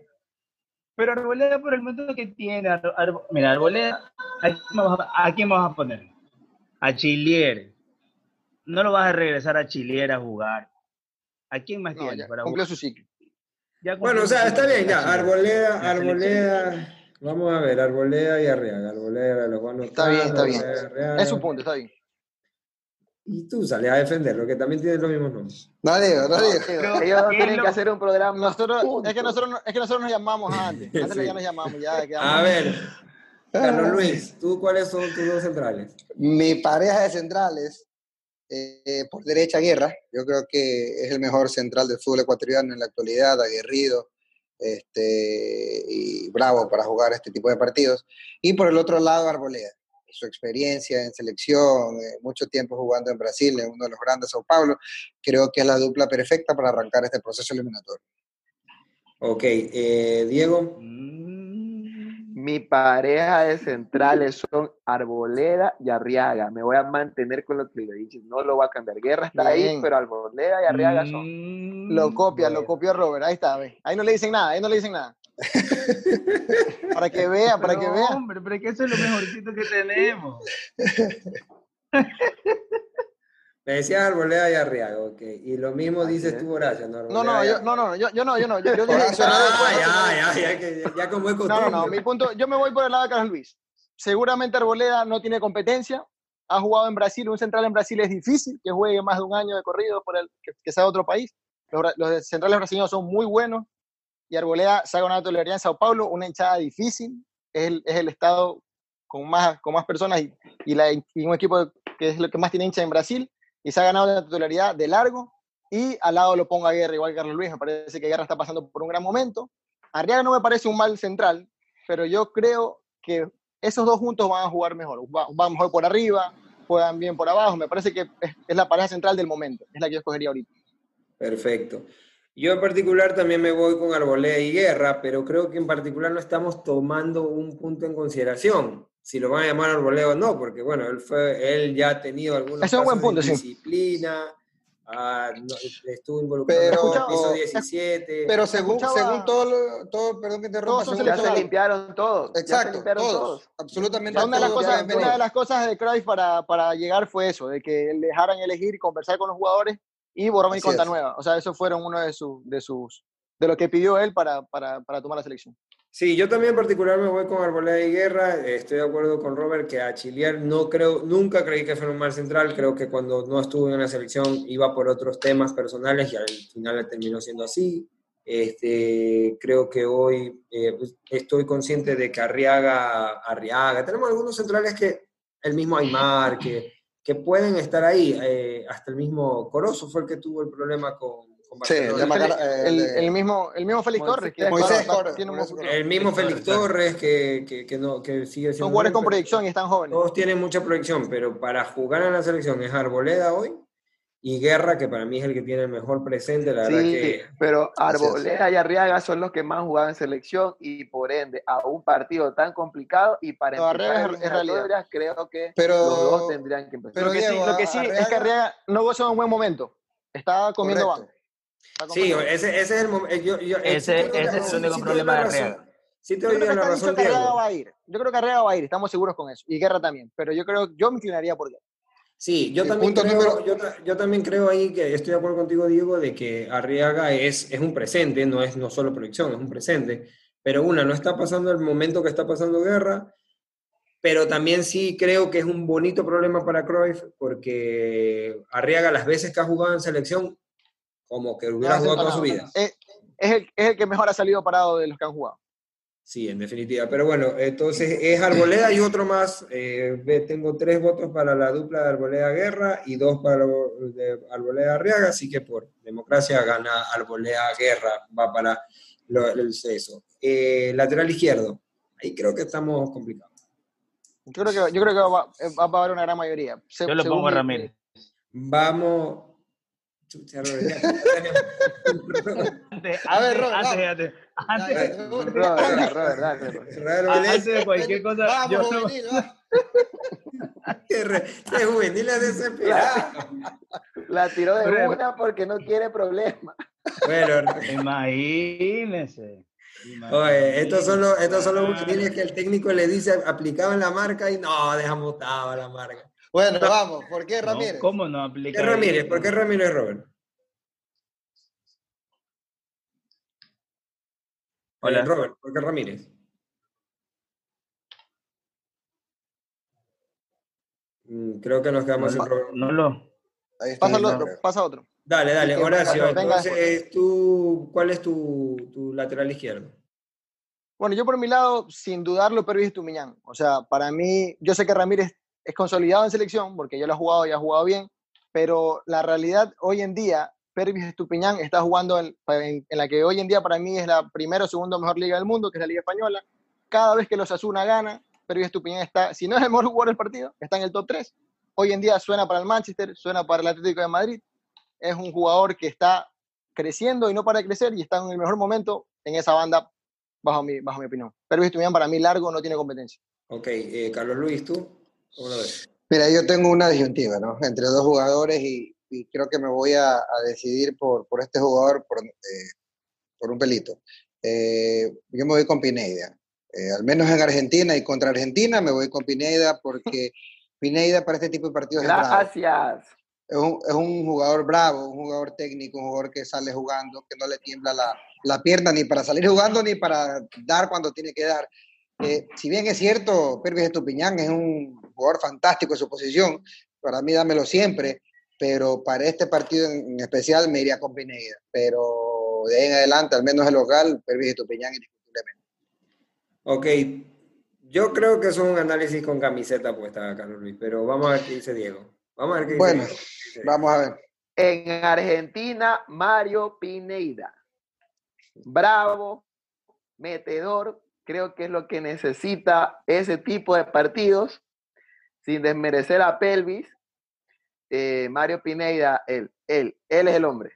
Pero Arboleda por el método que tiene, Ar- Ar- mira, Arboleda, ¿a quién, vas a, a quién vas a poner? A Chilier. No lo vas a regresar a Chilier a jugar. ¿A quién más No, tienes ya para cumplió jugar? su ciclo. Ya Bueno, o sea, está bien, ya. Arboleda. Arboleda. Vamos a ver, Arboleda y Arriaga. Arboleda, los van a Está bien, está bien. Es su punto, está bien. Y tú sales a defenderlo, que también tiene los mismos nombres. No digo, no digo. Pero, Ellos ¿qué tienen lo- que hacer un programa. Nosotros, es, que nosotros, no- es que nosotros nos llamamos antes. Antes Sí. ya nos llamamos, ya quedamos. A ver, Carlos Luis, ¿tú cuáles son tus dos centrales? Mi pareja de centrales, eh, por derecha Guerra, yo creo que es el mejor central del fútbol ecuatoriano en la actualidad, aguerrido este, y bravo para jugar este tipo de partidos. Y por el otro lado Arboleda, su experiencia en selección, eh, mucho tiempo jugando en Brasil, en uno de los grandes Sao Paulo, creo que es la dupla perfecta para arrancar este proceso eliminatorio. Ok, eh, Diego. Mm, Mi pareja de centrales son Arboleda y Arriaga. Me voy a mantener con lo que le dije. No lo va a cambiar. Guerra está ahí, Bien. pero Arboleda y Arriaga son. mm, Lo copia, lo bueno. copió Robert. Ahí está, ve. Ahí no le dicen nada, ahí no le dicen nada. Para que vea, para que Pero, vea. Hombre, pero es que eso es lo mejorcito que tenemos. Me decía Arboleda y Arriaga, ok. Y lo mismo dices es. tú, Horacio, ¿no? No, no, yo, no, no, yo, yo no, yo no. Yo, yo dije Ah, que ya, ya, ya, que- ya como es No, costumbre. no, no. Mi punto, yo me voy por el lado de Carlos Luis. Seguramente Arboleda no tiene competencia. Ha jugado en Brasil. Un central en Brasil es difícil que juegue más de un año de corrido por el, que, que sea de otro país. Los, los centrales brasileños son muy buenos. Y Arboleda ha ganado titularidad en Sao Paulo, una hinchada difícil. Es el, es el estado con más, con más personas y, y, un equipo que es lo que más tiene hincha en Brasil. Y se ha ganado la titularidad de largo. Y al lado lo pongo a Guerra, igual que Carlos Luis. Me parece que Guerra está pasando por un gran momento. Arriaga no me parece un mal central, pero yo creo que esos dos juntos van a jugar mejor. Va- Van mejor por arriba, juegan bien por abajo. Me parece que es, es la pareja central del momento. Es la que yo escogería ahorita. Perfecto. Yo en particular también me voy con Arboleda y Guerra, pero creo que en particular no estamos tomando un punto en consideración, si lo van a llamar Arboleda o no, porque bueno, él, fue, él ya ha tenido algunos es un buen casos de punto, sí. disciplina, ah, no, estuvo involucrado en Pero- el piso 17. Pero según, según todo, lo- todo, perdón que te Todos son según Ya se limpiaron todos. se Exacto, limpiaron todos, absolutamente una, de las todos. cosas, una de las cosas de Cruyff para, para llegar fue eso, de que le dejaran elegir y conversar con los jugadores y borrón y cuenta nueva. O sea, eso fueron uno de, sus de sus de lo que pidió él para, para, para tomar la selección. Sí, yo también en particular me voy con Arboleda y Guerra. Estoy de acuerdo con Robert que a Chiliar no creo, nunca creí que fuera un mal central. Creo que cuando no estuvo en la selección iba por otros temas personales y al final terminó siendo así. Este, creo que hoy eh, pues, estoy consciente de que Arriaga, Arriaga, tenemos algunos centrales que, el mismo Aymar, que, que pueden estar ahí. eh, hasta el mismo Corozo fue el que tuvo el problema con, con Sí, Barcelona. el de Macar- eh, El, el mismo, el mismo Félix Torres, que Moisés tiene un. El mismo Félix Torres, que, que, que no, que sigue siendo. Son jugadores con proyección y están jóvenes. Todos tienen mucha proyección, pero para jugar en la selección es Arboleda hoy y Guerra, que para mí es el que tiene el mejor presente. La verdad que pero. Arboleda y Arriaga son los que más jugaban en selección y por ende a un partido tan complicado y para No, empezar es- realidad. creo que Pero- los dos tendrían que empezar. pero lo que, sí, Diego, lo que sí es que Arriaga- no goza de un buen momento. Está comiendo banco. Sí, ese, ese es el momento. Yo, yo- Ese- ese es el único sí problema de. Arriaga. Sí te Yo doy la razón, que Arriaga va a ir. Yo creo que Arriaga va a ir, estamos seguros con eso. Y Guerra también. Pero yo creo, yo me inclinaría por Guerra. Sí, yo también, punto creo, número- yo, ta- yo también creo ahí que estoy de acuerdo contigo, Diego, de que Arriaga es, es un presente, no es no solo proyección, es un presente. Pero una, no está pasando el momento que está pasando Guerra, pero también sí creo que es un bonito problema para Cruyff, porque Arriaga las veces que ha jugado en selección, como que hubiera jugado toda su vida. Es, es el, es el que mejor ha salido parado de los que han jugado. Sí, en definitiva. Pero bueno, entonces es Arboleda y otro más. Eh, tengo tres votos para la dupla de Arboleda Guerra y dos para lo- de Arboleda Arriaga, así que por democracia gana Arboleda Guerra, va para lo- el eso. Eh, lateral izquierdo, ahí creo que estamos complicados. Yo creo que, yo creo que va, va- va a haber una gran mayoría. Se- Yo lo pongo a Ramírez. Vamos. Chucha, Robert, ya Antes, A ver, antes, Robert, antes, antes, Robert, Robert, dale, Robert. tenemos- antes de cualquier cosa, Vamos, yo no- juvenil. Qué qué juvenil es desesperado. La tiró de Pero- una porque no quiere problemas. Bueno, imagínese. Oye, estos son los, estos son los juveniles que el técnico le dice aplicaban la marca y no, dejamos botada la marca. Bueno, vamos, ¿por qué No, Ramírez? ¿Cómo no ¿Qué aplica? Ramírez? ahí? ¿Por qué Ramírez Robert? Hola. Eh, Robert, ¿por qué Ramírez? Mm, Creo que nos quedamos sin No, Robert. no lo. Pasa otro, pasa otro. Dale, dale, Horacio. Entonces, tú, ¿cuál es tu, tu lateral izquierdo? Bueno, yo por mi lado, sin dudarlo, Pervis Tumiñán. O sea, para mí, yo sé que Ramírez es consolidado en selección, porque yo lo he jugado y ha jugado bien, pero la realidad hoy en día, Pervis Estupiñán está jugando en, en- en la que hoy en día para mí es la primera o segunda mejor liga del mundo, que es la Liga Española. Cada vez que los Asuna gana, Pervis Estupiñán está, si no es el mejor jugador del partido, está en el top 3. Hoy en día suena para el Manchester, suena para el Atlético de Madrid. Es un jugador que está creciendo y no para de crecer y está en el mejor momento en esa banda bajo mi, bajo mi opinión. Pervis Estupiñán para mí largo no tiene competencia. Ok, eh, Carlos Luis, ¿tú? ¿Cómo lo ves? Mira, yo tengo una disyuntiva, ¿no? Entre dos jugadores y, y creo que me voy a, a decidir por, por este jugador por, eh, por un pelito. Eh, yo me voy con Pineida. Eh, al menos en Argentina y contra Argentina me voy con Pineida porque Pineida para este tipo de partidos es bravo. Gracias. Es un, es un jugador bravo, un jugador técnico, un jugador que sale jugando, que no le tiembla la, la pierna ni para salir jugando ni para dar cuando tiene que dar. Eh, si bien es cierto, Pervis Estupiñán es un jugador fantástico en su posición, para mí dámelo siempre, pero para este partido en, especial me iría con Pineida. Pero de ahí en adelante, al menos el local, Pervis Estupiñán indiscutiblemente. Ok, yo creo que es un análisis con camiseta puesta, Carlos Luis, pero vamos a ver qué dice Diego. Vamos a ver qué dice Bueno, Diego. Vamos a ver. En Argentina, Mario Pineida. Bravo, metedor, creo que es lo que necesita ese tipo de partidos, sin desmerecer a Pelvis. Eh, Mario Pineida, él, él, él es el hombre.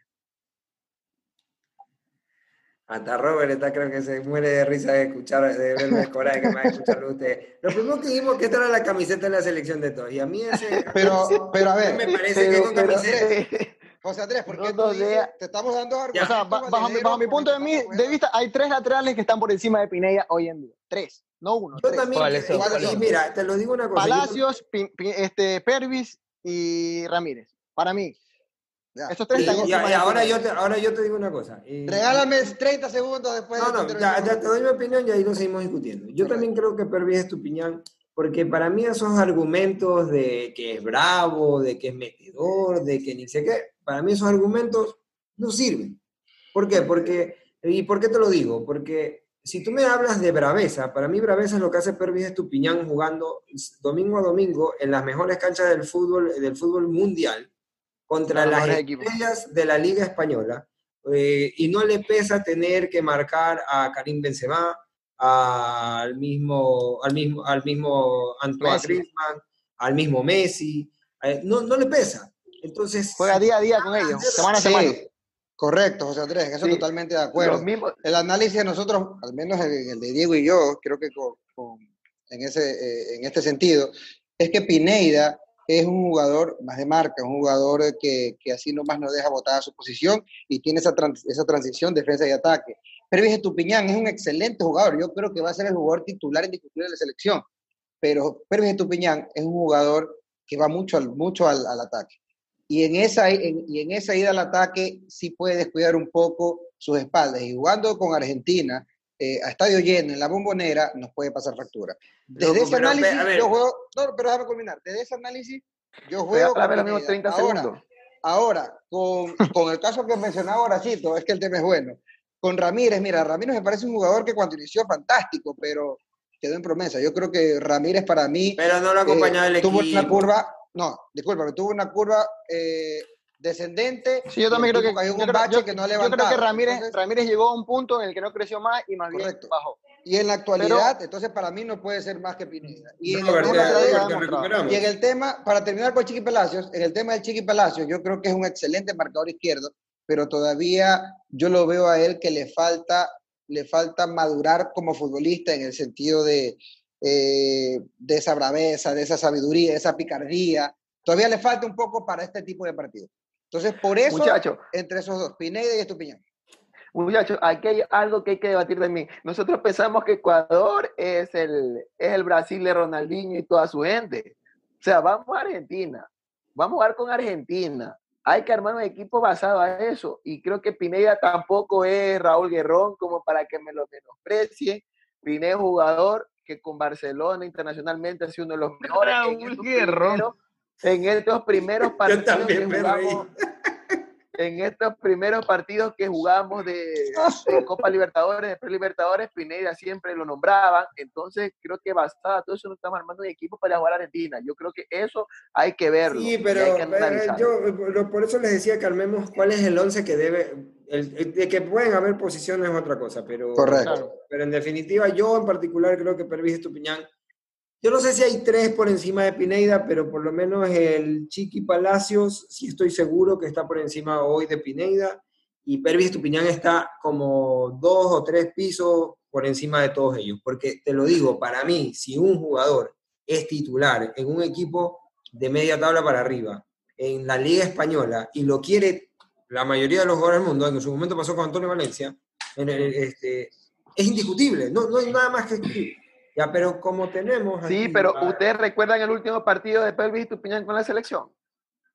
Hasta Robert está creo que se muere de risa de escuchar, de verme escorar, que me va a escucharlo usted. Lo primero que dijimos que esta era la camiseta de la selección de todos. Y a mí ese. Pero, pero a ver, me parece que con pero- camiseta. José Andrés, ¿por qué No, dices- te estamos dando O argumentos sea, ba- bajo, mi- bajo punto de, vista, hay tres laterales que están por encima de Pineda hoy en día. Tres, no uno. Yo tres. también, y- ¿Cuáles y son? mira, te lo digo una cosa. yo Palacios, Pin- Pin- este, Pervis y Ramírez. Para mí, Ya. estos tres Y, de ahora, yo te, ahora yo te digo una cosa. Regálame 30 segundos después No, de tu no, ya, intervención. ya te doy mi opinión y ahí nos seguimos discutiendo. Yo Correcto. también creo que Pervis es Tupiñán, porque para mí esos argumentos de que es bravo, de que es metedor, de que ni sé qué, para mí esos argumentos no sirven. ¿Por qué? Porque, ¿Y por qué te lo digo? Porque si tú me hablas de braveza, para mí braveza es lo que hace Pervis Estupiñán jugando domingo a domingo en las mejores canchas del fútbol, del fútbol mundial contra las estrellas de la Liga Española. eh, y no le pesa tener que marcar a Karim Benzema, al mismo, al mismo, al mismo Antoine Messi. Griezmann, al mismo Messi. eh, no, no le pesa. Entonces, Juega día a día con ellos, semana a semana. Sí, correcto, José Andrés, eso Sí. totalmente de acuerdo. Mismos, El análisis de nosotros, al menos el, el de Diego y yo, creo que con- con- en, ese, eh, en este sentido, es que Pineida es un jugador más de marca, un jugador que, que así nomás no deja botada su posición y tiene esa, trans- esa transición defensa y ataque. Pervis Estupiñán es un excelente jugador, yo creo que va a ser el jugador titular indiscutible de la selección, pero Pervis Estupiñán es un jugador que va mucho al, mucho al, al ataque. Y en, esa, en- y en esa ida al ataque sí puede descuidar un poco sus espaldas. Y jugando con Argentina, eh, a estadio lleno, en la bombonera, nos puede pasar factura. Desde Loco, ese análisis, yo juego. No, pero déjame culminar. Desde ese análisis, yo juego. con los mismos Pineda. 30 Ahora, segundos. Ahora, con, con el caso que mencionaba Horacito, es que el tema es bueno. Con Ramírez, mira, Ramírez me parece un jugador que cuando inició fantástico, pero quedó en promesa. Yo creo que Ramírez para mí pero no lo ha acompañado eh, el tuvo equipo. una curva, no, discúlpame, tuvo una curva eh, descendente. Sí, yo también creo que, cayó un creo, bache yo- que no ha yo creo que Ramírez, Entonces, Ramírez llegó a un punto en el que no creció más y más bien Correcto. bajó. y en la actualidad, entonces para mí no puede ser más que Pineda. Y en, el tema de- y en el tema, para terminar con Chiqui Palacios, en el tema del Chiqui Palacios, yo creo que es un excelente marcador izquierdo, pero todavía yo lo veo a él que le falta, le falta madurar como futbolista en el sentido de, eh, de esa braveza, de esa sabiduría, de esa picardía. Todavía le falta un poco para este tipo de partidos. Entonces, por eso, Muchachos, entre esos dos, Pineda y Estupiñán. Muchachos, aquí hay algo que hay que debatir también. Nosotros pensamos que Ecuador es el, es el Brasil de Ronaldinho y toda su gente. O sea, vamos a Argentina, vamos a jugar con Argentina. Hay que armar un equipo basado a eso. Y creo que Pineda tampoco es Raúl Guerrón como para que me lo menosprecie. Pineda es jugador que con Barcelona internacionalmente ha sido uno de los mejores. en Raúl estos Guerrón. primeros- En estos primeros partidos también que me reí. jugamos, en estos primeros partidos que jugamos de, de Copa Libertadores, de Pre-Libertadores, Pineda siempre lo nombraban. Entonces, creo que basada todo eso, no estamos armando un equipo para jugar a Argentina. Yo creo que eso hay que verlo. Sí, pero, hay que pero analizarlo. yo por eso les decía que armemos cuál es el 11 que debe. El, el- de que pueden haber posiciones es otra cosa, pero, Correcto. pero en definitiva, yo en particular creo que Pervis Estupiñán. Yo no sé si hay tres por encima de Pineida, pero por lo menos el Chiqui Palacios, sí estoy seguro que está por encima hoy de Pineida. Y Pervis Estupiñán está como dos o tres pisos por encima de todos ellos. Porque te lo digo, para mí, si un jugador es titular en un equipo de media tabla para arriba, en la Liga Española, y lo quiere la mayoría de los jugadores del mundo, en su momento pasó con Antonio Valencia, este, es indiscutible, no, no hay nada más que escribir. Ya, pero como tenemos... Sí, aquí pero a- ¿ustedes recuerdan el último partido de Pelvis y Tupiñán con la selección?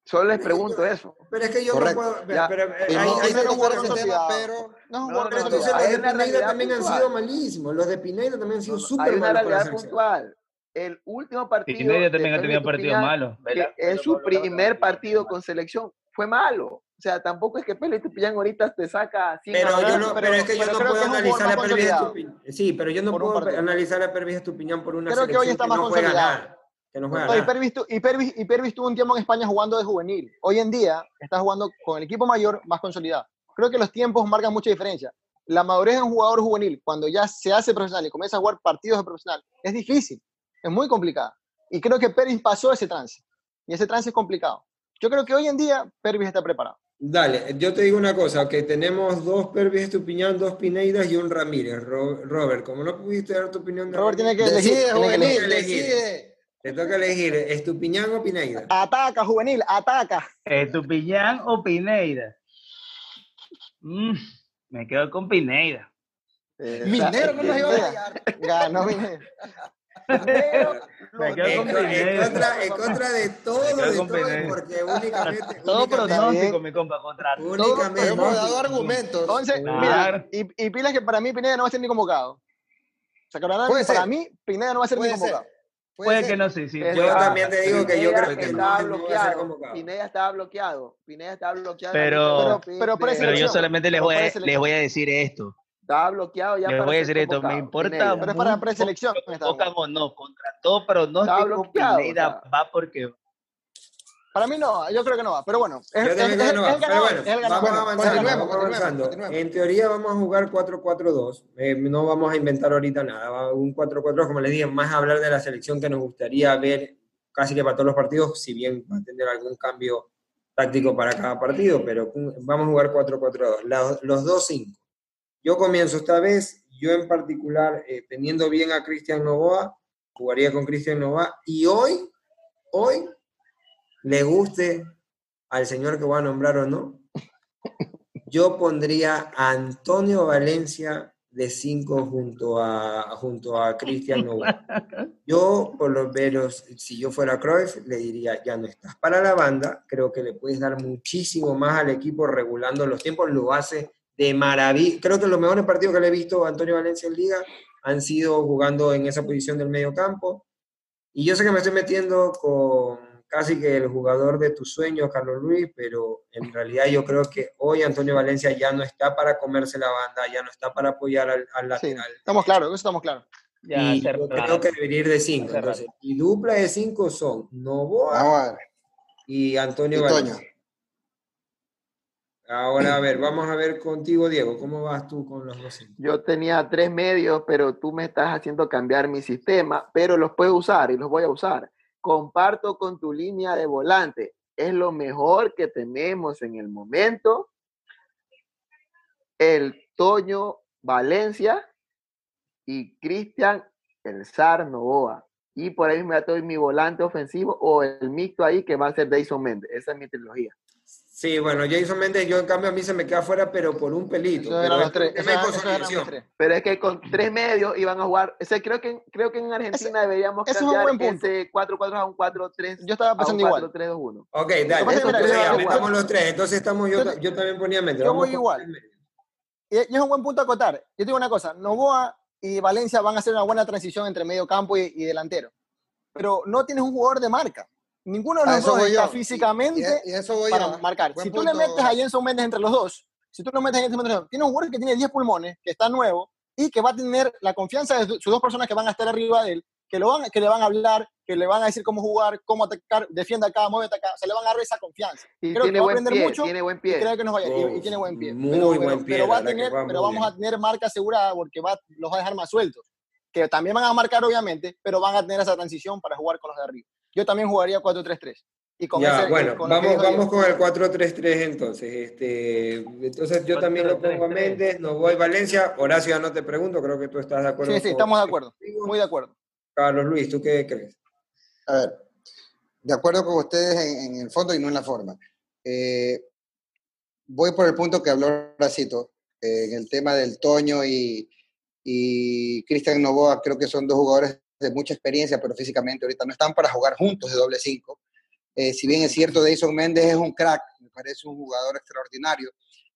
Solo les pregunto eso. Pero es que yo Correcto. no puedo... Pero, hay- no hay- hay- hay- hay- hay- pero No, es un No, jugador no, no, pero consolidado. entonces los hay de una Pineda también han sido malísimos, los de Pineda también han sido súper hay una malos con la realidad puntual. El último partido. Pineda también ha tenido partidos malos. es su primer partido con selección, fue malo. O sea, tampoco es que Pelvis y Tupiñán ahorita te saca 100 Pero, yo la- no, pero- pero es que yo no puedo analizar jugador a más Pervis consolidado. Estupiñán. Sí, pero yo no puedo analizar a Pervis Estupiñán por una Creo que hoy está más no juega consolidado. nada. Que no juega No, y nada. Pervis, tu- y, Pervis, y Pervis tuvo un tiempo en España jugando de juvenil. Hoy en día está jugando con el equipo mayor más consolidado. Creo que los tiempos marcan mucha diferencia. La madurez de un jugador juvenil, cuando ya se hace profesional y comienza a jugar partidos de profesional, es difícil, es muy complicada. Y creo que Pervis pasó ese trance. Y ese trance es complicado. Yo creo que hoy en día Pervis está preparado. Dale, yo te digo una cosa, que tenemos dos Pervis Estupiñán, dos Pineidas y un Ramírez. Ro- Robert, como no pudiste dar tu opinión de Robert tiene que elegir. Que juvenil, elegir. decide. Te toca elegir, ¿Estupiñán o Pineida? Ataca, juvenil, ataca. ¿Estupiñán o Pineida? Mm, me quedo con Pineida. Eh, Minero no nos iba a Mira, fallar. Ganó Minero. Me quedo En, con contra, en contra de todo, de todo, porque únicamente... Todo pronóstico, mi compa, contra todo Únicamente- Hemos dado argumentos. Entonces, Claro. mira, y, y pilas que para mí Pineda no va a ser ni convocado. O sea, que para ser. mí Pineda no va a ser ni Puede ser. convocado. Puede que no, sí, sí. Yo Ah, también te digo que yo Pineda creo que estaba no, bloqueado. convocado. Pineda estaba bloqueado. Pineda estaba bloqueado. Pero- Pero- pero Pero yo solamente les voy, a, les voy a decir esto. Estaba bloqueado ya Les para voy a decir esto. Me importa. Pero es para preselección, convocan o no. Contra todo pronóstico, Pineda o sea. va porque... Para mí no, yo creo que no va. Pero bueno, es, Yo es- es- que no va. Pero ganador, bueno, es vamos Bueno, avanzando, continuemos, vamos continuemos, avanzando. continuemos. En teoría vamos a jugar 4-4-2. Eh, no vamos a inventar ahorita nada. Un 4-4, como les dije, más hablar de la selección que nos gustaría ver casi que para todos los partidos, si bien va a tener algún cambio táctico para cada partido, pero vamos a jugar 4-4-2. La- Los dos 5. Yo comienzo esta vez, yo en particular, eh, teniendo bien a Cristian Novoa, jugaría con Cristian Novoa, y hoy, hoy, le guste al señor que voy a nombrar o no, yo pondría a Antonio Valencia de 5 junto a, junto a Cristian Novoa. Yo, por lo menos, si yo fuera Cruyff, le diría, ya no estás para la banda, creo que le puedes dar muchísimo más al equipo regulando los tiempos, lo hace de maravilla. Creo que los mejores partidos que le he visto a Antonio Valencia en Liga han sido jugando en esa posición del medio campo. Y yo sé que me estoy metiendo con casi que el jugador de tus sueños, Carlos Luis, pero en realidad yo creo que hoy Antonio Valencia ya no está para comerse la banda, ya no está para apoyar al, al Sí, lateral. estamos claros, eso estamos claros. Ya, y yo creo que debería ir de 5. Hace Entonces, y dupla de 5 son Novoa y Antonio Y Valencia. Toño. Ahora, a ver, vamos a ver contigo, Diego, ¿cómo vas tú con los dos? Yo tenía tres medios, pero tú me estás haciendo cambiar mi sistema, pero los puedo usar y los voy a usar. Comparto con tu línea de volante. Es lo mejor que tenemos en el momento. El Toño Valencia y Cristian El Zar Novoa. Y por ahí me doy mi volante ofensivo o el mixto ahí que va a ser Dyson Méndez. Esa es mi trilogía. Sí, bueno, Jason Méndez, yo en cambio a mí se me queda fuera, pero por un pelito. Pero es los tres. tres. Pero es que con tres medios iban a jugar. O sea, creo que, creo que en Argentina deberíamos ese es un cambiar buen punto. ese 4-4 a un 4-3. Yo estaba a un pensando igual. 4-3-2-1. Ok, Lo dale. es mira, Entonces, ya, metamos los tres. Entonces estamos, yo, yo- yo también ponía Méndez. yo voy igual. Y y es un buen punto a acotar. Yo te digo una cosa, Novoa y Valencia van a hacer una buena transición entre medio campo y, y delantero. Pero no tienes un jugador de marca. Ninguno de A los dos está yo. físicamente Y, y eso voy para yo. marcar. Buen si tú le punto. metes a Jenson Méndez entre los dos, si tú lo metes a Jenson Méndez, tienes un jugador que tiene 10 pulmones, que está nuevo y que va a tener la confianza de sus dos personas que van a estar arriba de él, que, lo van, que le van a hablar, que le van a decir cómo jugar, cómo atacar, defiende acá, muévete acá. O sea, le van a dar esa confianza. Y Creo que tiene va a buen aprender pie. mucho tiene buen y pie. creo que nos vaya. y- y, Uf, tiene buen pie. muy pero, buen pero- pie, pero va a que tener, va pero vamos a bien. tener marca asegurada porque va, los va a dejar más sueltos. Que también van a marcar, obviamente, pero van a tener esa transición para jugar con los de arriba. Yo también jugaría 4-3-3. Y con Ya, ese- bueno, con vamos, vamos con el 4-3-3 entonces. Este, entonces yo también lo pongo a 4-3-3. Méndez, no voy Valencia. Horacio, no te pregunto, creo que tú estás de acuerdo. Sí, sí, estamos de acuerdo. Muy de acuerdo. Carlos Luis, ¿tú qué crees? A ver, de acuerdo con ustedes en, en el fondo y no en la forma. Eh, voy por el punto que habló Racito, eh, en el tema del Toño y, y Cristian Novoa, creo que son dos jugadores de mucha experiencia, pero físicamente ahorita no están para jugar juntos de doble cinco. Eh, si bien es cierto, Dyson Méndez es un crack, me parece un jugador extraordinario,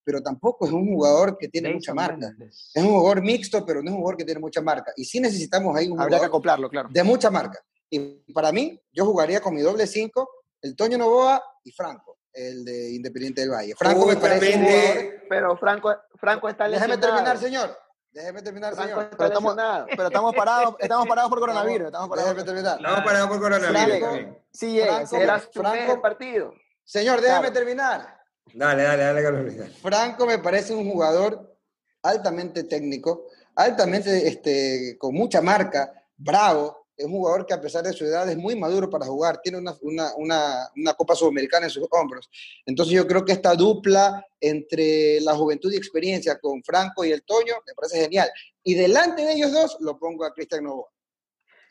pero tampoco es un jugador que tiene mucha Jason marca. Méndez. Es un jugador mixto, pero no es un jugador que tiene mucha marca. Y sí necesitamos ahí un Habría que jugador acoplarlo, claro. de mucha marca. Y para mí, yo jugaría con mi doble 5, el Toño Novoa y Franco, el de Independiente del Valle. Franco me parece un jugador... Pero Franco, Franco está Déjeme lesionado. terminar, señor. Déjeme terminar, señor. Pero estamos-. Pero estamos parados, estamos parados por coronavirus. Estamos parados Déjeme terminar. Vamos para por coronavirus. Franco. Sí Franco, su mes Franco- partido. Señor, déjeme Claro. terminar. Dale, dale, dale, dale. Franco me parece un jugador altamente técnico, altamente este, con mucha marca, bravo. Es un jugador que a pesar de su edad es muy maduro para jugar, tiene una, una, una, una Copa Sudamericana en sus hombros. Entonces yo creo que esta dupla entre la juventud y experiencia con Franco y el Toño me parece genial. Y delante de ellos dos lo pongo a Cristian Novoa.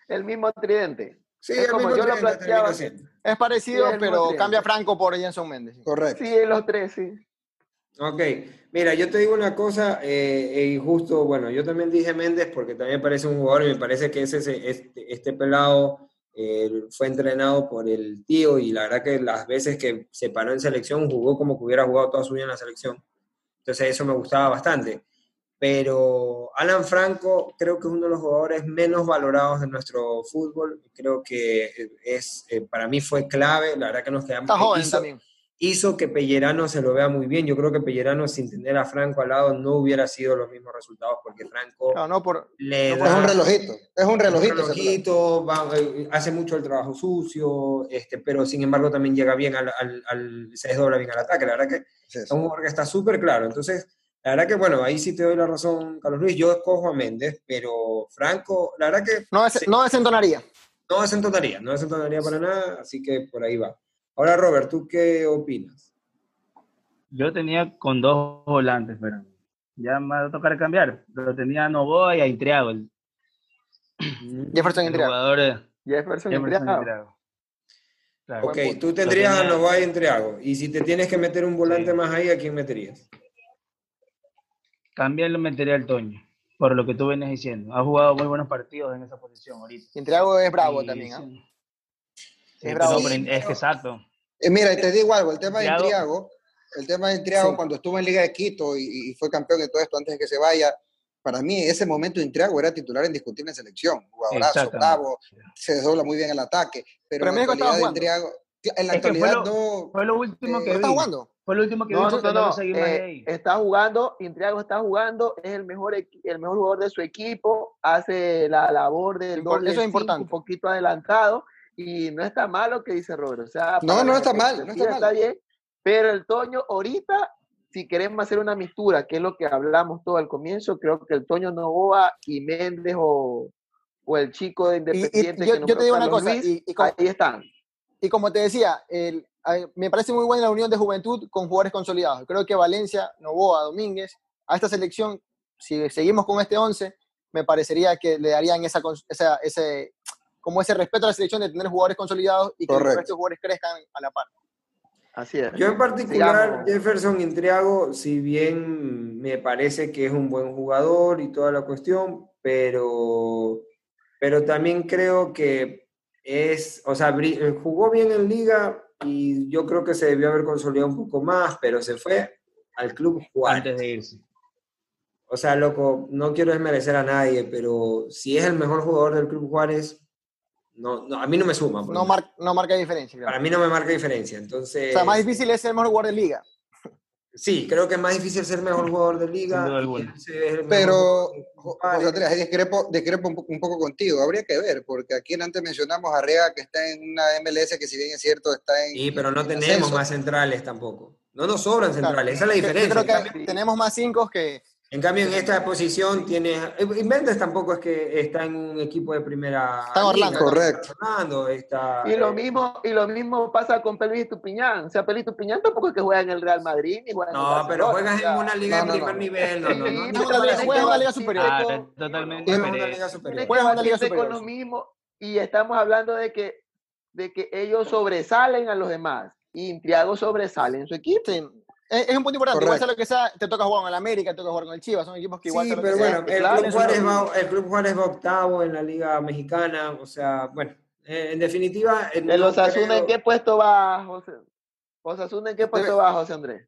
El mismo tridente. Sí, Es el como mismo yo lo 30 termina planteaba. siendo. Es parecido, Sí, pero cambia. Franco por Jenson Méndez. Correcto. Sí, los tres, sí. Ok, mira, yo te digo una cosa, eh, y justo, bueno, yo también dije Méndez porque también parece un jugador y me parece que ese, este, este pelado eh, fue entrenado por el tío y la verdad que las veces que se paró en selección jugó como que hubiera jugado toda su vida en la selección. Entonces eso me gustaba bastante. Pero Alan Franco creo que es uno de los jugadores menos valorados de nuestro fútbol. Creo que es, eh, para mí fue clave, la verdad que nos quedamos... Está joven hizo- también. Hizo que Pellerano se lo vea muy bien. Yo creo que Pellerano sin tener a Franco al lado no hubiera sido los mismos resultados porque Franco Claro, no por, le no, da Es un relojito. Es un relojito. un relojito, va- eh, hace mucho el trabajo sucio, este, pero sin embargo también llega bien al, al- al- se desdobla bien al ataque. La verdad que Sí, es sí. un jugador que está súper claro. Entonces, la verdad que bueno, ahí sí te doy la razón, Carlos Luis. Yo escojo a Méndez, pero Franco, la verdad que no, des- Sí. no desentonaría. no desentonaría, no desentonaría para nada, así que por ahí va. Ahora, Robert, ¿tú qué opinas? Yo tenía con dos volantes, pero ya me va a tocar cambiar. Lo tenía a Novoa y a Intriago, el, Jefferson el Intriago. jugador Jefferson, Jefferson Intriago. Intriago. Claro. Ok, tú tendrías a Novoa y Entreago. Y si te tienes que meter un volante Sí. más ahí, ¿a quién meterías? También lo metería al Toño, por lo que tú venías diciendo. Ha jugado muy buenos partidos en esa posición ahorita. Intriago es bravo Y también, ¿ah? sí. Es Sí, bravo. pero Sí, es que exacto. Eh, mira, y te digo algo, el tema de Intriago- el tema de Intriago Sí. cuando estuvo en Liga de Quito y, y fue campeón y todo esto antes de que se vaya, para mí ese momento Intriago era titular indiscutible en selección, jugadorazo, bravo, se desdobla muy bien el ataque, pero, Pero en la actualidad Intriago, en la Es que fue actualidad lo- no, Fue lo último Eh, que ¿No vi. está jugando? Fue lo último que No, vi no, no, de eh, está jugando, Intriago está jugando, es el mejor, el mejor jugador de su equipo, hace la labor del doble eso es cinco, importante. un poquito adelantado, y no está mal lo que dice Robert. O sea, No, no está mal, no está perspectiva mal. bien, pero el Toño ahorita, si queremos hacer una mistura, que es lo que hablamos todo al comienzo, creo que el Toño Novoa y Méndez o, o el chico de Y- y Independiente. yo, que yo te digo una cosa, Luis, y, y como, ahí están. y como te decía, el- me parece muy buena la unión de juventud con jugadores consolidados. Creo que Valencia, Novoa, Domínguez, a esta selección, si seguimos con este 11, me parecería que le darían esa, esa- ese, como ese respeto a la selección de tener jugadores consolidados y que Correcto. de jugadores crezcan a la par. Así es. Yo en particular, Sigamos. Jefferson Intriago, si bien me parece que es un buen jugador y toda la cuestión, pero, pero también creo que es, o sea, jugó bien en liga y yo creo que se debió haber consolidado un poco más, pero se fue al club Juárez. antes de irse. O sea, loco, no quiero desmerecer a nadie, pero si es el mejor jugador del Club Juárez, no, no, a mí no me suma. No, mar- no marca diferencia. creo. Para mí no me marca diferencia. Entonces, O sea, más difícil es ser el mejor jugador de liga. sí, creo que es más difícil ser mejor jugador de liga. Pero. José Andrés, discrepo, discrepo un, poco, un poco contigo. Habría que ver, porque aquí antes mencionamos a Rea, que está en una MLS que, si bien es cierto, está en. Sí, pero no en tenemos ascenso. más centrales tampoco. No nos sobran Claro. centrales, esa es la Yo- yo diferencia. creo En que tenemos más cinco que, en cambio, en esta posición tienes. Méndez tampoco es que está en un equipo de primera. Está en Orlando. liga, Correcto. está en Orlando, está, Y lo eh, mismo, y lo mismo pasa con Pelvis Tupiñán. O sea, Pelvis Tupiñán tampoco es que juega en el Real Madrid ni juega en el No, Barcelona, pero juegas en una liga no, no, de primer no. nivel. No, no, no. Sí, no, Juega no, en una liga- no, juega en una liga Sí, superior. Ah, totalmente Juega en una liga superior. tiene que Juega en una liga batirse con superior. lo mismo y estamos hablando de que, de que ellos sobresalen a los demás y Intriago sobresale en su equipo. Es, es un punto importante. Igual Correcto. sea lo que sea, te toca jugar con el América, te toca jugar con el Chivas, son equipos que igual Sí, que pero sea, bueno, el claro, Club, Juárez va, el Club Juárez va octavo en la Liga Mexicana, o sea, bueno, eh, en definitiva... eh, ¿El no Osasuna creo- en qué puesto va, José? ¿Osasuna en qué puesto va, José Andrés?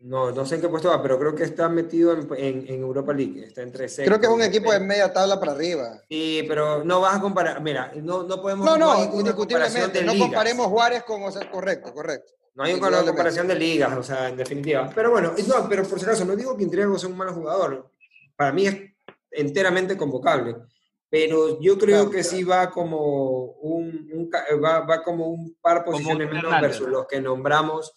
No, no sé en qué puesto va, pero creo que está metido en, en- en Europa League, está entre sexto Creo que es un equipo de media tabla para arriba. Sí, pero no vas a comparar, mira, no, no podemos... No, no, indiscutiblemente. No comparemos Juárez con. o sea, correcto, correcto. No hay una comparación de ligas, o sea, en definitiva. Pero bueno, no, pero por si acaso, no digo que Intriago sea un mal jugador. Para mí es enteramente convocable. Pero yo creo Claro, que sí va como un, un va, va como un par posiciones un menos Hernández. versus los que nombramos.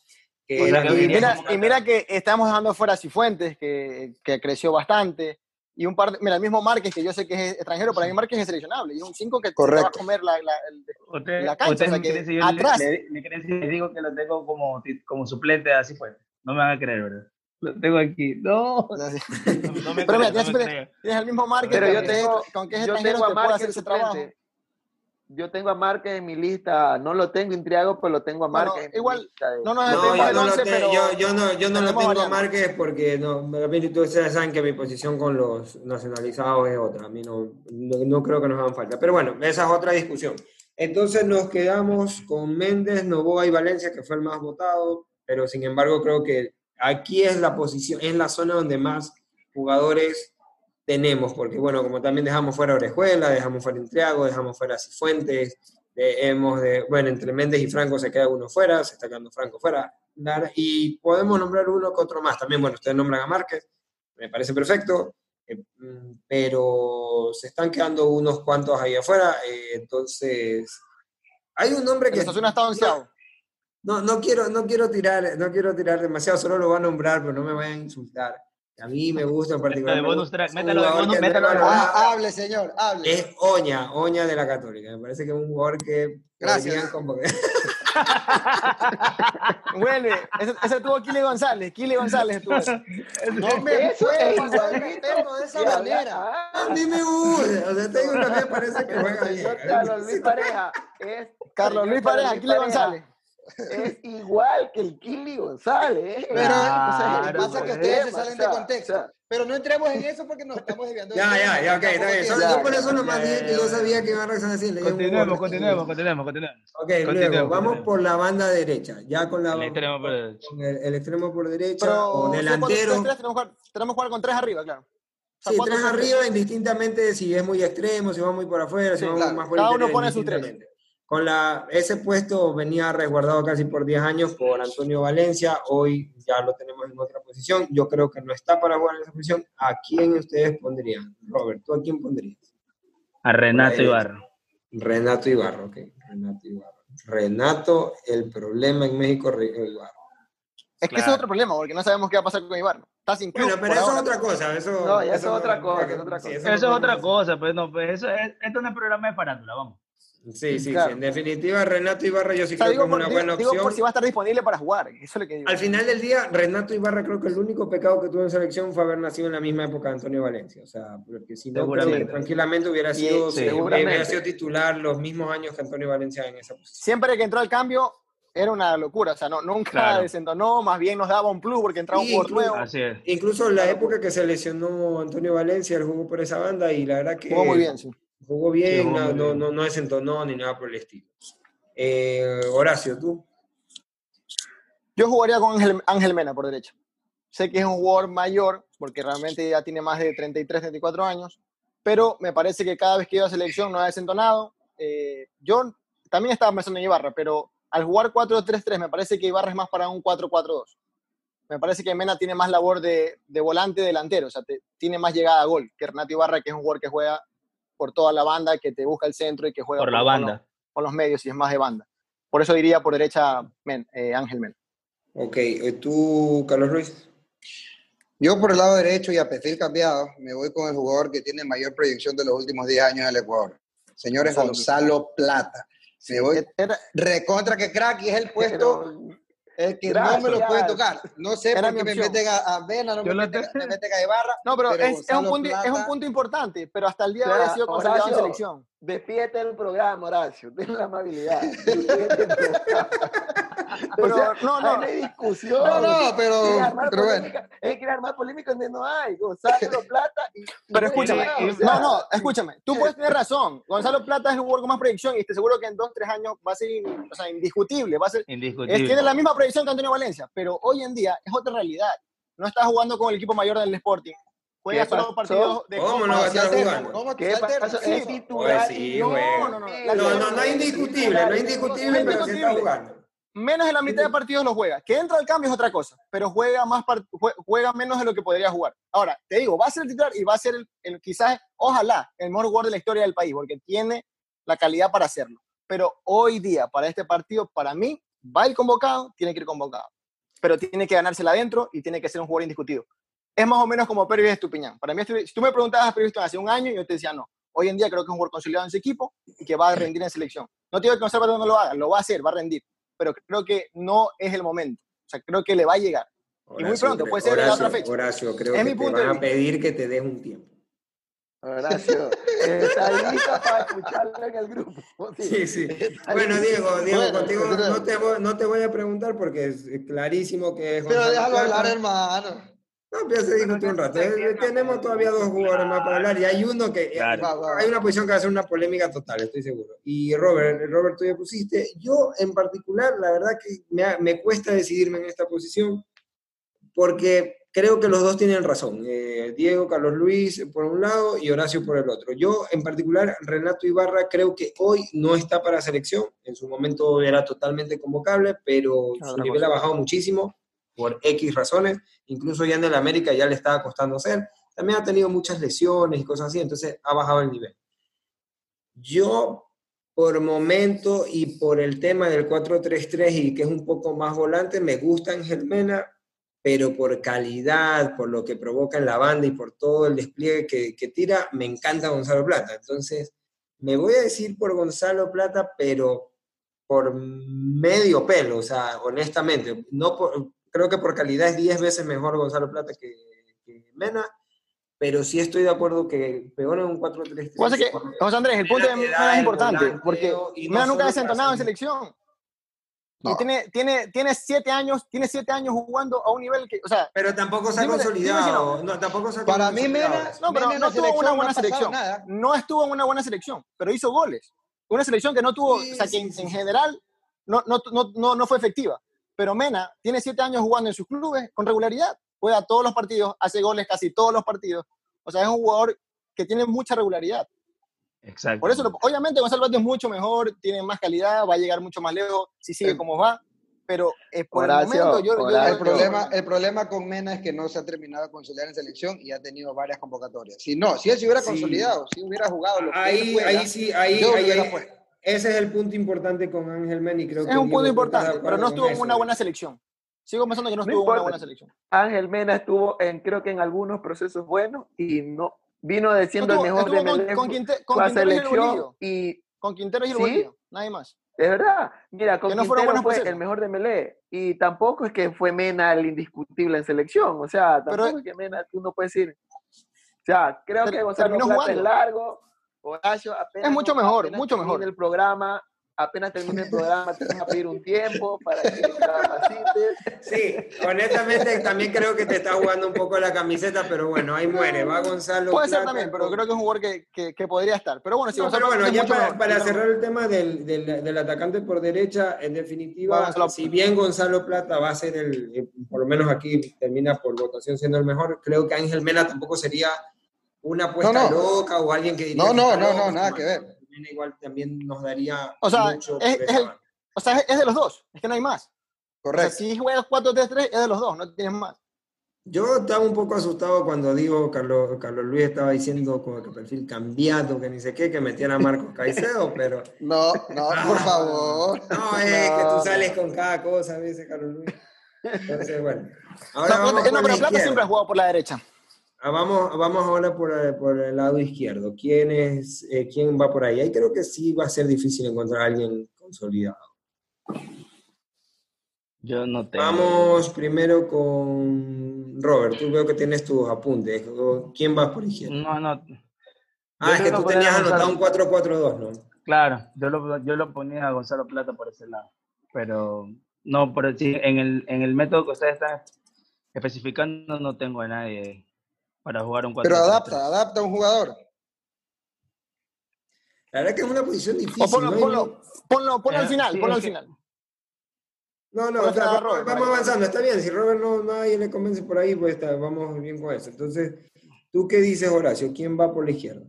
Que O sea, Y mira, y mira que estamos dejando fuera a Cifuentes, que, que creció bastante. Y un par de, mira, el mismo Márquez, que yo sé que es extranjero, pero a mí Márquez es seleccionable. Y un 5 que te va a comer la, la- el- Usted, la cancha, usted o sea, que si yo atrás- le, le- digo que lo tengo como, como suplente así fue. No me van a creer, ¿verdad? Lo tengo aquí. No, sí. no, no me Pero mira, tienes, no me creo. tienes el mismo Márquez, Pero que yo tengo- que aunque es Yo extranjero, tengo a te hacer ese trabajo. Yo tengo a Márquez en mi lista, no lo tengo Intriago, pero lo tengo a Bueno, Márquez. en mi igual, de- no nos No, metemos yo no, lo 11, te- pero yo, yo no, yo no lo tengo a variantes. Márquez porque no, de repente ustedes saben que mi posición con los nacionalizados es otra. A mí no, no, no creo que nos hagan falta. Pero bueno, esa es otra discusión. Entonces nos quedamos con Méndez, Novoa y Valencia, que fue el más votado, pero sin embargo creo que aquí es la posición, es la zona donde más jugadores tenemos, porque bueno, como también dejamos fuera Orejuela, dejamos fuera Intriago, dejamos fuera Cifuentes, de- hemos de, bueno, entre Méndez y Franco se queda uno fuera, se está quedando Franco fuera, y podemos nombrar uno que otro más también, bueno, ustedes nombran a Márquez, me parece perfecto, eh, mm, pero se están quedando unos cuantos ahí afuera, eh, entonces hay un nombre que... Está. No, no quiero, no quiero tirar, no quiero tirar demasiado, solo lo voy a nombrar, pero no me vayan a insultar. A mí me gusta en particular. de bonus track, métalo de bonus, que métalo de Andrés bonus. Balada Ah, hable, señor, hable. Es Oña, Oña de la Católica. Me parece que es un jugador que Gracias. convocar. Huele, ese, ese tuvo Kili González, Kili González estuvo. No me Eso pasar tema de esa manera. A mí me gusta. O sea, tengo que me parece que juega bien. Carlos Luis Pareja es Carlos Luis Pareja, Luis González. Es igual que el Kili González. ¿eh? Pero Claro, o sea, pasa es que ustedes se salen o de contexto. o sea, Pero no entremos en eso porque nos estamos desviando. Ya, ya, ya, ok, está bien. Yo por eso nomás dije que yo sabía que iba a reaccionar así. Continuemos, continuemos, continuemos, continuemos. Ok, luego, Continuemos, vamos continuemos. por la banda derecha. Ya con la El extremo por derecha. el, el extremo por derecha Pero o si delantero. 4-3-3, tenemos, que jugar- tenemos que jugar con tres arriba, claro. O sea, Sí, 4-3-3. tres arriba, indistintamente si es muy extremo, si va muy por afuera, si Sí, va claro. más por Cada uno pone sus tres. Con la, ese puesto venía resguardado casi por 10 años por Antonio Valencia, hoy ya lo tenemos en otra posición, yo creo que no está para jugar en esa posición. ¿A quién ustedes pondrían? Robert, ¿tú a quién pondrías? A Renato Ahí. Ibarra. Renato Ibarra, ok, Renato Ibarra. Renato, el problema en México, Re- Ibarra. Es que ese es otro problema, porque no sabemos qué va a pasar con Ibarra. Está sin club. Bueno, pero eso es otra cosa, eso... No, eso eso es otra cosa, sí, es otra cosa. Eso es otra cosa, pues no, pues eso es, esto no es programa de farándula, vamos. Sí, sí, Claro. sí, en definitiva Renato Ibarra yo sí O sea, creo digo, que es una digo- buena digo opción. por si va a estar disponible para jugar. Eso es lo que digo. Al final del día, Renato Ibarra creo que el único pecado que tuvo en selección fue haber nacido en la misma época de Antonio Valencia. O sea, porque si no, que tranquilamente hubiera sido, Sí, sí, seguramente. hubiera sido titular los mismos años que Antonio Valencia en esa posición. Siempre que entró al cambio, era una locura. O sea, no, nunca Claro. desentonó, más bien nos daba un plus porque entraba un jugador incluso- nuevo. Así es. Incluso en la época que se lesionó Antonio Valencia, él jugó por esa banda y la verdad que Jugó muy bien, sí. Jugó bien, Sí, jugó no, no, no, no desentonó ni nada por el estilo. Eh, Horacio, tú. Yo jugaría con Ángel, Ángel Mena por derecha. Sé que es un jugador mayor, porque realmente ya tiene más de 33, 34 años, pero me parece que cada vez que iba a selección no ha desentonado. Eh, yo también estaba pensando en Ibarra, pero al jugar 4-3-3 me parece que Ibarra es más para un 4-4-2. Me parece que Mena tiene más labor de, de volante delantero, o sea, te- tiene más llegada a gol que Renato Ibarra, que es un jugador que juega por toda la banda, que te busca el centro y que juega Por la con banda. con los medios y es más de banda. Por eso diría por derecha Men- eh, Ángel Mena. Ok, eh, tú, Carlos Ruiz. Yo por el lado derecho y a perfil cambiado, me voy con el jugador que tiene mayor proyección de los últimos 10 años en el Ecuador. Señores, Gonzalo Plata. Me voy Era- recontra que crack y es el puesto pero- el que no me lo Gracias. pueden tocar. No sé Era por mi qué me meten a, a Vena, no me lo meten, te- me meten a Ibarra. No, pero, Pero es, es un punto, es un punto importante, pero hasta el día de O hoy ha sido consolidado en selección. Despídete del programa, Horacio. Ten la amabilidad. Pero, O sea, no, no. no hay discusión. No, no, pero, pero bueno. quiere armar polémica donde no hay. Gonzalo Plata. Y, Pero escúchame, o sea, no, no, escúchame, tú puedes tener razón. Gonzalo Plata es un jugador con más proyección y estoy seguro que en dos, tres años va a ser in- o sea, indiscutible. Va a ser, es, Indiscutible. tiene la misma proyección que Antonio Valencia, pero hoy en día es otra realidad. No está jugando con el equipo mayor del Sporting. Juega ¿Qué solo partidos de ¿Cómo Copa. no va a estar jugando? ¿cómo ¿Qué se alterna? pasa? Sí. Es titular. Oye, sí, y- güey. no, no, no. No, no, no es indiscutible, no es indiscutible, pero sí está jugando. Menos de la mitad de partidos lo juega. Que entra al cambio es otra cosa, pero juega más juega menos de lo que podría jugar. Ahora, te digo, va a ser el titular y va a ser el, el- quizás, ojalá, el mejor jugador de la historia del país, porque tiene la calidad para hacerlo. Pero hoy día, para este partido, para mí, va a ir convocado, tiene que ir convocado. Pero tiene que ganársela adentro y tiene que ser un jugador indiscutido. Es más o menos como Pérez Estupiñán. Para mí, si tú me preguntabas a Estupiñán hace un año, yo te decía no. Hoy en día creo que es un jugador consolidado en su equipo y que va a rendir en selección. No te digo que Gonzalo no lo haga, lo va a hacer, va a rendir pero creo que no es el momento. O sea, creo que le va a llegar. Y muy pronto, puede ser en la otra Horacio, fecha. Horacio, creo Es que mi te punto de van a pedir que te des un tiempo. Horacio, está listo para escucharlo en el grupo. Sí, sí. Bueno, Diego, Diego, Bueno, contigo no te, voy, no te voy a preguntar porque es clarísimo que es Pero déjalo hablar, hermano. No, pero ya se discutió un rato. Eh, Tenemos todavía dos jugadores más para hablar y hay uno que... Claro. Va, va, va. Hay una posición que va a ser una polémica total, estoy seguro. Y Robert, Robert, tú ya pusiste. Yo, en particular, la verdad que me, me cuesta decidirme en esta posición porque creo que los dos tienen razón. Eh, Diego, Carlos Luis por un lado y Horacio por el otro. Yo, en particular, Renato Ibarra creo que hoy no está para selección. En su momento era totalmente convocable, pero su nivel ha bajado muchísimo por X razones. Incluso ya en el América ya le estaba costando ser. También ha tenido muchas lesiones y cosas así, entonces ha bajado el nivel. Yo, por momento y por el tema del 4-3-3 y que es un poco más volante, me gusta Ángel Mena, pero por calidad, por lo que provoca en la banda y por todo el despliegue que, que tira, me encanta Gonzalo Plata. Entonces, me voy a decir por Gonzalo Plata, pero por medio pelo, o sea, honestamente. No por- creo que por calidad es 10 veces mejor Gonzalo Plata que, que Mena, pero sí estoy de acuerdo que peor en un 4-3-3. Pasa que, porque José Andrés, el punto de Mena es importante, porque y no Mena nunca ha desentonado en selección. No. Y tiene, tiene, tiene siete años, tiene siete años jugando a un nivel que, o sea, Pero tampoco se ha si consolidado. No, tampoco se ha Para mí. Mena, No, pero Mena no tuvo una buena selección. nada. no estuvo en una buena selección, pero hizo goles. Una selección que no tuvo, Sí, o sea, que sí, en, sí, en general no, no, no, no, no fue efectiva. Pero Mena tiene siete años jugando en sus clubes con regularidad, juega todos los partidos, hace goles casi todos los partidos. O sea, es un jugador que tiene mucha regularidad. Exacto. Por eso, obviamente, Gonzalo Plata es mucho mejor, tiene más calidad, va a llegar mucho más lejos si sigue como va. Pero eh, por Horacio, el momento, yo, yo-. El problema, el problema con Mena es que no se ha terminado de consolidar en selección y ha tenido varias convocatorias. Si no, si él se hubiera Sí. consolidado, si hubiera jugado lo que él Ahí, fuera, ahí sí, ahí, yo lo ahí- hubiera ahí- puesto. Ese es el punto importante con Ángel Mena y creo que es un punto importante, pero no estuvo en una buena selección. Sigo pensando que no No estuvo en una buena selección. Ángel Mena estuvo en, creo que en algunos procesos buenos y no vino Estuvo- el mejor de estuvo con, con, Quinte- con fue a Quintero y el selección Bolillo. y Con Quintero y el ¿Sí? Bolillo, nadie más. Es verdad, mira, con Que no Quintero fue procesos. el mejor de Melé y tampoco es que fue Mena el indiscutible en selección, o sea, Pero- tampoco es que Mena tú no puedes decir, o sea, creo que Gonzalo Plata es largo, Horacio apenas Es mucho mejor, mucho mejor. el programa, apenas termine el programa te van a pedir un tiempo para que capacites. Sí, honestamente también creo que te está jugando un poco la camiseta, pero bueno, ahí muere. Va Gonzalo. Puede ser Plata también, pero creo que es un jugador que, que, que podría estar. Pero bueno, si No, Gonzalo pero bueno, Plata ya para, mejor, para claro. cerrar el tema del, del, del atacante por derecha, en definitiva, Gonzalo- si bien Gonzalo Plata va a ser el, eh, por lo menos aquí termina por votación siendo el mejor, creo que Ángel Mena tampoco sería una apuesta No, no. loca o alguien que diría No, que no, no, no, nada no, que ver. Igual también nos daría O sea, mucho es- es el-. O sea, es, es de los dos, es que no hay más. O sea, Correcto. si juegas 4-3-3, es de los dos, no tienes más. Yo estaba un poco asustado cuando digo, Carlos, Carlos Luis estaba diciendo como que perfil cambiado, que ni sé qué, que metiera a Marcos Caicedo, pero No, no, por favor. no, es que tú No. sales con cada cosa, dice Carlos Luis. Entonces, bueno. O Ahora sea, vamos no, pero Plata siempre ha jugado por la derecha. Ah, Vamos, vamos ahora por, el- por el lado izquierdo. ¿Quién, es, eh, ¿Quién va por ahí? Ahí creo que sí va a ser difícil encontrar a alguien consolidado. Yo no tengo. Vamos primero con Robert. Tú veo que tienes tus apuntes. ¿Quién va por izquierda? No, no. Ah, es Yo que creo tú que tenías anotado un 4-4-2, ¿no? Claro, yo lo, yo lo ponía a Gonzalo Plata por ese lado. Pero no, por decir, en el, en el método que ustedes están especificando, no tengo a nadie para jugar un 4 Pero adapta, adapta a un jugador. La verdad que es una posición difícil. O ponlo, ¿no? ponlo, ponlo, ponlo al Eh, final, sí, ponlo al que- final. No, no, al vamos, Robert, vamos avanzando, está bien. Si Robert no nadie le convence por ahí, pues está, vamos bien con eso. Entonces, ¿tú qué dices, Horacio? ¿Quién va por la izquierda?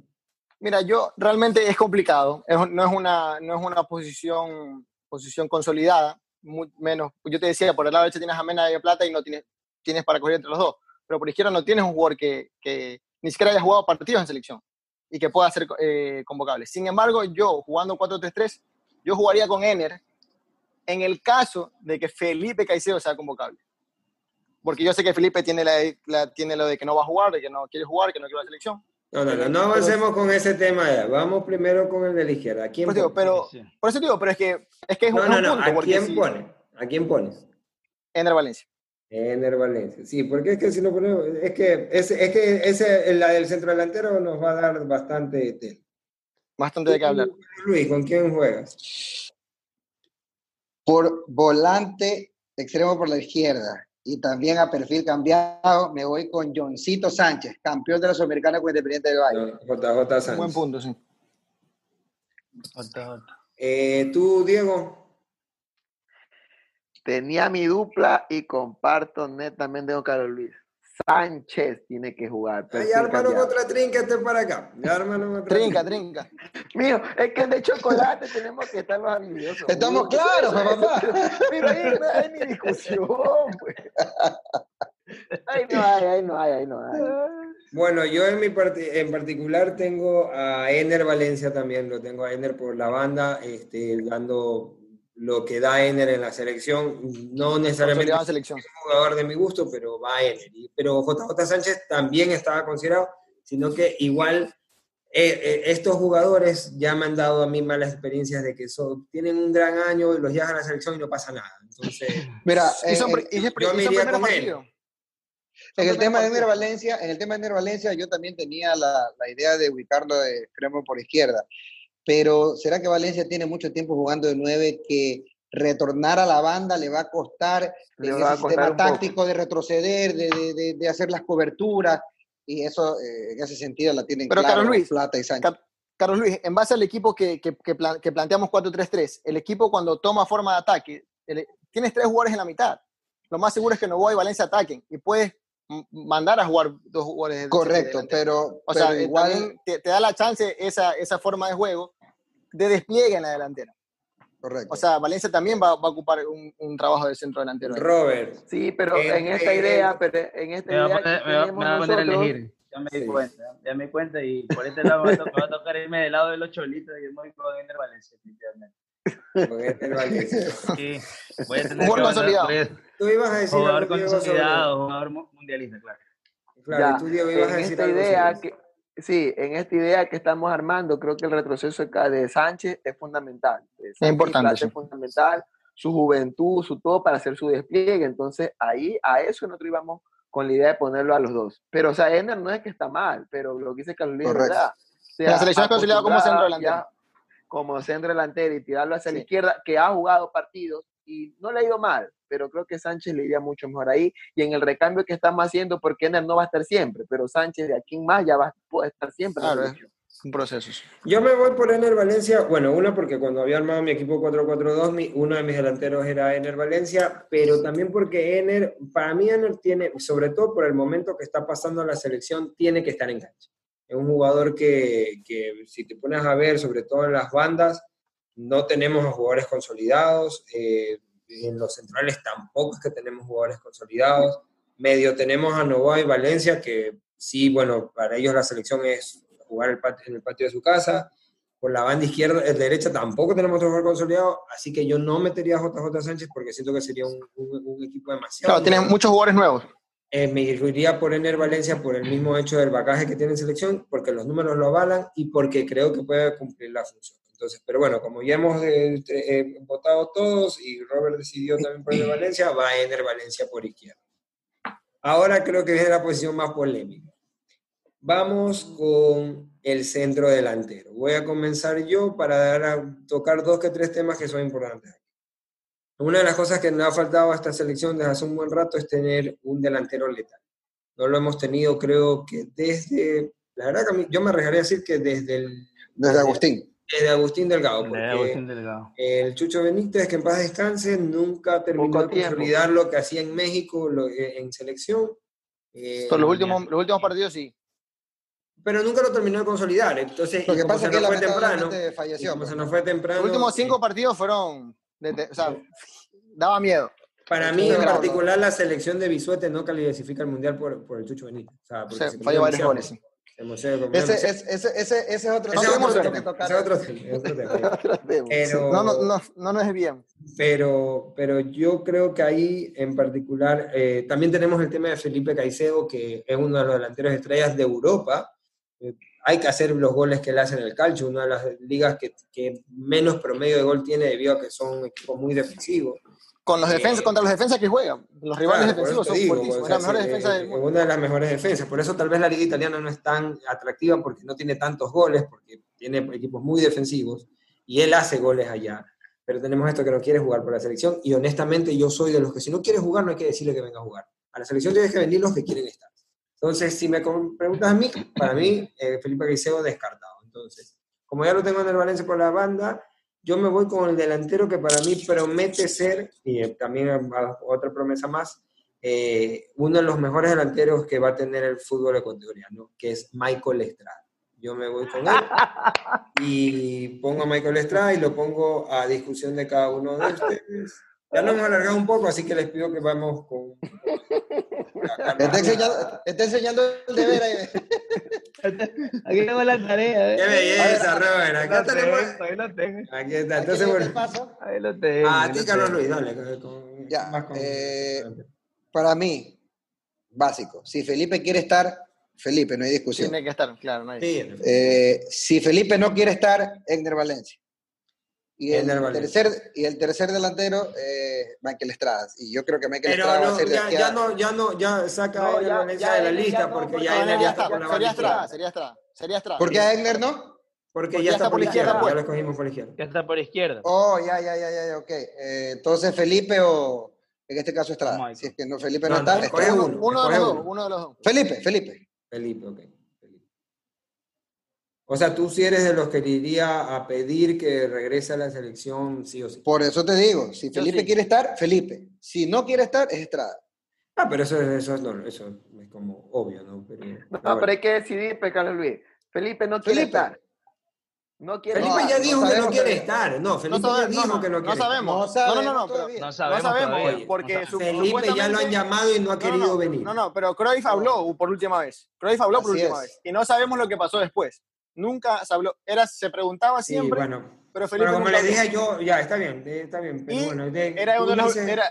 Mira, yo realmente es complicado. Es- no, es una, no es una posición, posición consolidada, muy menos. Yo te decía, por el lado derecho tienes a Mena y a Plata y no tienes, tienes para coger entre los dos. Pero por izquierda no tienes un jugador que, que ni siquiera haya jugado partidos en selección y que pueda ser eh, convocable. Sin embargo, yo jugando 4-3-3, yo jugaría con Ener en el caso de que Felipe Caicedo sea convocable. Porque yo sé que Felipe tiene, la, la- tiene lo de que no va a jugar, de que no quiere jugar, que no quiere la selección. No, no, no, no avancemos con ese tema ya. Vamos primero con el de la izquierda. ¿A quién Pues digo, pero, por eso digo, pero es que es, que es un, No, es no, un no. punto. ¿A quién si- pone? ¿A quién pones? Ener Valencia. Ener Valencia. Sí, porque es que si no ponemos, es que, es, es que ese, la del centro delantero nos va a dar bastante tela. Bastante de qué hablar. Luis, ¿con quién juegas? Por volante extremo por la izquierda y también a perfil cambiado, me voy con Johncito Sánchez, campeón de la Sudamericana con Independiente del Valle. JJ Sánchez. Buen punto, sí. Eh, ¿Tú, Diego? Tenía mi dupla y comparto netamente con Carlos Luis. Sánchez tiene que jugar. Ay, cambiado. otra trinca, este para acá. Otra Trinca, trinca. Mío, es que de chocolate tenemos que estar los habilidosos. Estamos Uy, claros, papá. Pero ahí no hay ni discusión, pues. Ahí no hay, ahí no hay, ahí no hay. Bueno, yo en, mi parti- en particular tengo a Ener Valencia también, lo tengo a Ener por la banda, este, dando lo que da Ener en la selección, no necesariamente Consolidado en es selección. un jugador de mi gusto, pero va Ener. Pero JJ Sánchez también estaba considerado, sino que igual eh, eh, estos jugadores ya me han dado a mí malas experiencias de que son, tienen un gran año y los llevan a la selección y no pasa nada. Entonces, Mira, en, son, yo me iría con él. partidos. en el tema de Ener Valencia, en el tema de Ener Valencia, yo también tenía la, la idea de ubicarlo de extremo por izquierda. Pero ¿será que Valencia tiene mucho tiempo jugando de nueve que retornar a la banda le va a costar Le va a costar poco. táctico de retroceder, de, de- de- hacer las coberturas? Y eso, eh, en ese sentido, la tienen Pero, claro Luis, Plata y Sánchez. Car- Carlos Luis, en base al equipo que, que, que plan- que planteamos 4-3-3, el equipo cuando toma forma de ataque, el- tienes tres jugadores en la mitad. Lo más seguro es que Novoa y Valencia ataquen y puedes mandar a jugar dos jugadores. Correcto, pero, O sea, pero eh, igual... te, te da la chance esa, esa forma de juego de despliegue en la delantera. Correcto. O sea, Valencia también va, va a ocupar un, un trabajo de centro delantero. Robert, Sí, pero Eh, en esta eh, idea, pero en esta Me va, a idea que me va- tenemos me va a poner a elegir. Ya me di Sí. cuenta, ya me di cuenta. Y por este lado me va a, me tocar irme del lado de los cholitos y me voy con Ender Valencia, definitivamente. con Ener Valencia. Sí, voy a tener Jugador consolidado. Tú ibas a decir Jugador consolidado, jugador mu- mundialista, claro. Claro, Ya, tú, ibas a en decir esta idea que sí, en esta idea que estamos armando, creo que el retroceso de Sánchez es fundamental. Sánchez y importante, sí. Es fundamental, su juventud, su todo para hacer su despliegue. Entonces, ahí a eso nosotros íbamos con la idea de ponerlo a los dos. Pero, o sea, Ener no es que está mal, pero lo que dice Carlos Luis es Correcto. verdad. O sea, La selección es consolidada como centro delantero. ya Como centro delantero y tirarlo hacia la izquierda, que ha jugado partidos y no le ha ido mal, pero creo que Sánchez le iría mucho mejor ahí. Y en el recambio que estamos haciendo, porque Ener no va a estar siempre, pero Sánchez de aquí en más ya va a estar siempre. en la Claro, selección. Un proceso. Yo me voy por Ener Valencia, bueno, una porque cuando había armado mi equipo 4-4-2, mi- uno de mis delanteros era Ener Valencia, pero también porque Ener, para mí Ener tiene, sobre todo por el momento que está pasando la selección, tiene que estar en cancha. Es un jugador que, que si te pones a ver, sobre todo en las bandas, no tenemos a jugadores consolidados, eh, en los centrales tampoco es que tenemos jugadores consolidados, medio tenemos a Novoa y Valencia, que sí, bueno, para ellos la selección es jugar el patio- en el patio de su casa. Por la banda izquierda, eh, derecha tampoco tenemos otro jugador consolidado, así que yo no metería a JJ Sánchez porque siento que sería un, un- un equipo demasiado. Claro, tienen muchos jugadores nuevos. Eh, me iría por Ener Valencia por el mismo hecho del bagaje que tiene en selección, porque los números lo avalan y porque creo que puede cumplir la función. Entonces, pero bueno, como ya hemos eh, eh, votado todos y Robert decidió también por Ener Valencia, va Ener Valencia por izquierda. Ahora creo que viene la posición más polémica. Vamos con el centro delantero. Voy a comenzar yo para dar a tocar dos que tres temas que son importantes. Una de las cosas que nos ha faltado a esta selección desde hace un buen rato es tener un delantero letal. No lo hemos tenido, creo que desde, la verdad que yo me arriesgaría a decir que desde, el, Desde Agustín. Desde Agustín Delgado, De Agustín Delgado. el Chucho Benítez, que en paz descanse, nunca terminó de consolidar lo que hacía en México lo- eh, en selección. Eh, los últimos, los últimos partidos sí. pero nunca lo terminó de consolidar. Entonces, Lo que pasa se es que nos fue temprano, lamentablemente y falleció. como se pues, nos ¿no? fue temprano, Los últimos eh, cinco partidos fueron. de- de- o sea, daba miedo. Para mí, en particular, la selección de Bisuete no califica el mundial por, por el Chucho Benítez. O sea, porque se falló varios goles. Se emocionó, comió Ese, ese, ese, ese es otro Ese tema otro que tocar. ese es otro otro tema. Pero, No, no, no, no nos es bien. pero, pero yo creo que ahí en particular eh, también tenemos el tema de Felipe Caicedo, que es uno de los delanteros estrellas de Europa. Eh, hay que hacer los goles que le hacen el calcio, una de las ligas que, que menos promedio de gol tiene debido a que son equipos muy defensivos. Con los Eh, defensas, contra los defensas que juegan. Los rivales Claro, defensivos son digo, fuertísimos. o sea, las mejores sí, defensas del mundo. Una de las mejores defensas. Por eso tal vez la liga italiana no es tan atractiva porque no tiene tantos goles, porque tiene equipos muy defensivos y él hace goles allá. Pero tenemos esto que no quiere jugar por la selección y honestamente yo soy de los que si no quiere jugar no hay que decirle que venga a jugar. A la selección tienes que venir los que quieren estar. Entonces, si me preguntas a mí, para mí, eh, Felipe Caicedo descartado. Entonces, como ya lo tengo en el Valencia por la banda, yo me voy con el delantero que para mí promete ser, y eh, también otra promesa más, eh, uno de los mejores delanteros que va a tener el fútbol ecuatoriano, que es Michael Estrada. Yo me voy con él y pongo a Michael Estrada y lo pongo a discusión de cada uno de ustedes. Ya nos hemos alargado un poco, así que les pido que vamos con... Está enseñando, está enseñando el deber ahí. Aquí tengo la tarea. ¿eh? ¡Qué belleza, Robert! Acá Lo tenemos... tengo, Ahí lo tengo. Aquí está. Entonces, bueno... paso? Ahí lo tengo. Ah, a ti, lo Carlos. Luis, dale. con- con- Ya, más con- eh, Para mí, básico. Si Felipe quiere estar, Felipe, no hay discusión. Tiene que estar, claro. No hay. Sí. Eh, si Felipe no quiere estar, Egner Valencia. Y el, Valencia. tercer, y el tercer delantero, eh, Michael Estrada. Y yo creo que Michael Pero Estrada va a no, ser de ya, ya no, ya no, ya saca No, a ya- Valencia ya de la lista no, porque ya No, no, ya está con la Sería Estrada, izquierda. sería Estrada. Sería Estrada. ¿Por qué a Egner no? Porque ya está por la izquierda, ya lo escogimos por la izquierda. Ya está por izquierda. Oh, ya, ya, ya, ya, ya, ok. Eh, entonces Felipe o, en este caso Estrada. Michael. Si es que no, Felipe no, No, está, no, uno. Uno de los dos, uno de los dos. Felipe, Felipe. Felipe, ok. O sea, tú sí eres de los que le iría a pedir que regrese a la selección sí o sí. Por eso te digo, si Felipe sí. quiere estar, Felipe. Si no quiere estar, es Estrada. Ah, pero eso, eso, es, eso es como obvio, ¿no? Pero, No, pero hay que decidir, pues, Carlos Luis. Felipe no quiere Felipe. estar. No quiere Felipe No, ya no dijo que no sabemos quiere estar. No, Felipe sabe- ya dijo no, que no quiere sabemos. estar. No, no, no, no, pero-. No No sabemos sabemos, todavía. porque su- Felipe ya lo han llamado y no ha No, querido no, venir. No, no, pero Cruyff habló por última vez. Cruyff habló por última es. vez. Y no sabemos lo que pasó después. Nunca se habló. Era, se preguntaba Sí, siempre, bueno. pero Felipe como habló. dije yo, ya, está bien, eh, está bien. Pero Y bueno, de- Era uno de los. dices- Era,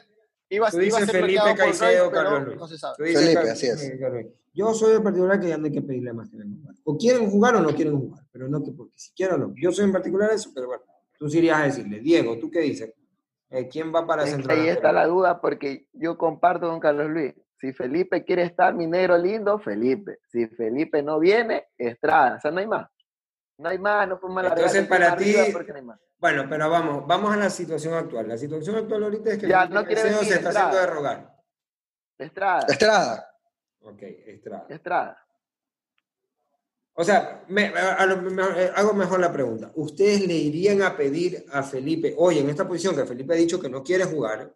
iba, tú iba a ser Felipe Caicedo, Carlos Luis. no se sabe. Tú dices, Felipe, así es. Yo soy en particular que ya no hay que pedirle más que vengan a jugar. O quieren jugar o no quieren jugar, pero no que porque si quieren o no. Yo soy en particular eso, pero bueno, tú sí irías a decirle, Diego, ¿tú qué dices? Eh, ¿Quién va para Es central? ahí está la duda porque yo comparto con Carlos Luis. Si Felipe quiere estar, mi negro lindo, Felipe. Si Felipe no viene, Estrada. O sea, no hay más. No hay más, no podemos alargar Entonces, para ti- no. Bueno, pero vamos, vamos a la situación actual. La situación actual ahorita es que Ya, no quiere venir, se está Estrada. haciendo de rogar. Estrada, Estrada. Ok, Estrada. Estrada. O sea, me- a lo- me- eh, hago mejor la pregunta. ¿Ustedes le irían a pedir a Felipe, hoy en esta posición que Felipe ha dicho que no quiere jugar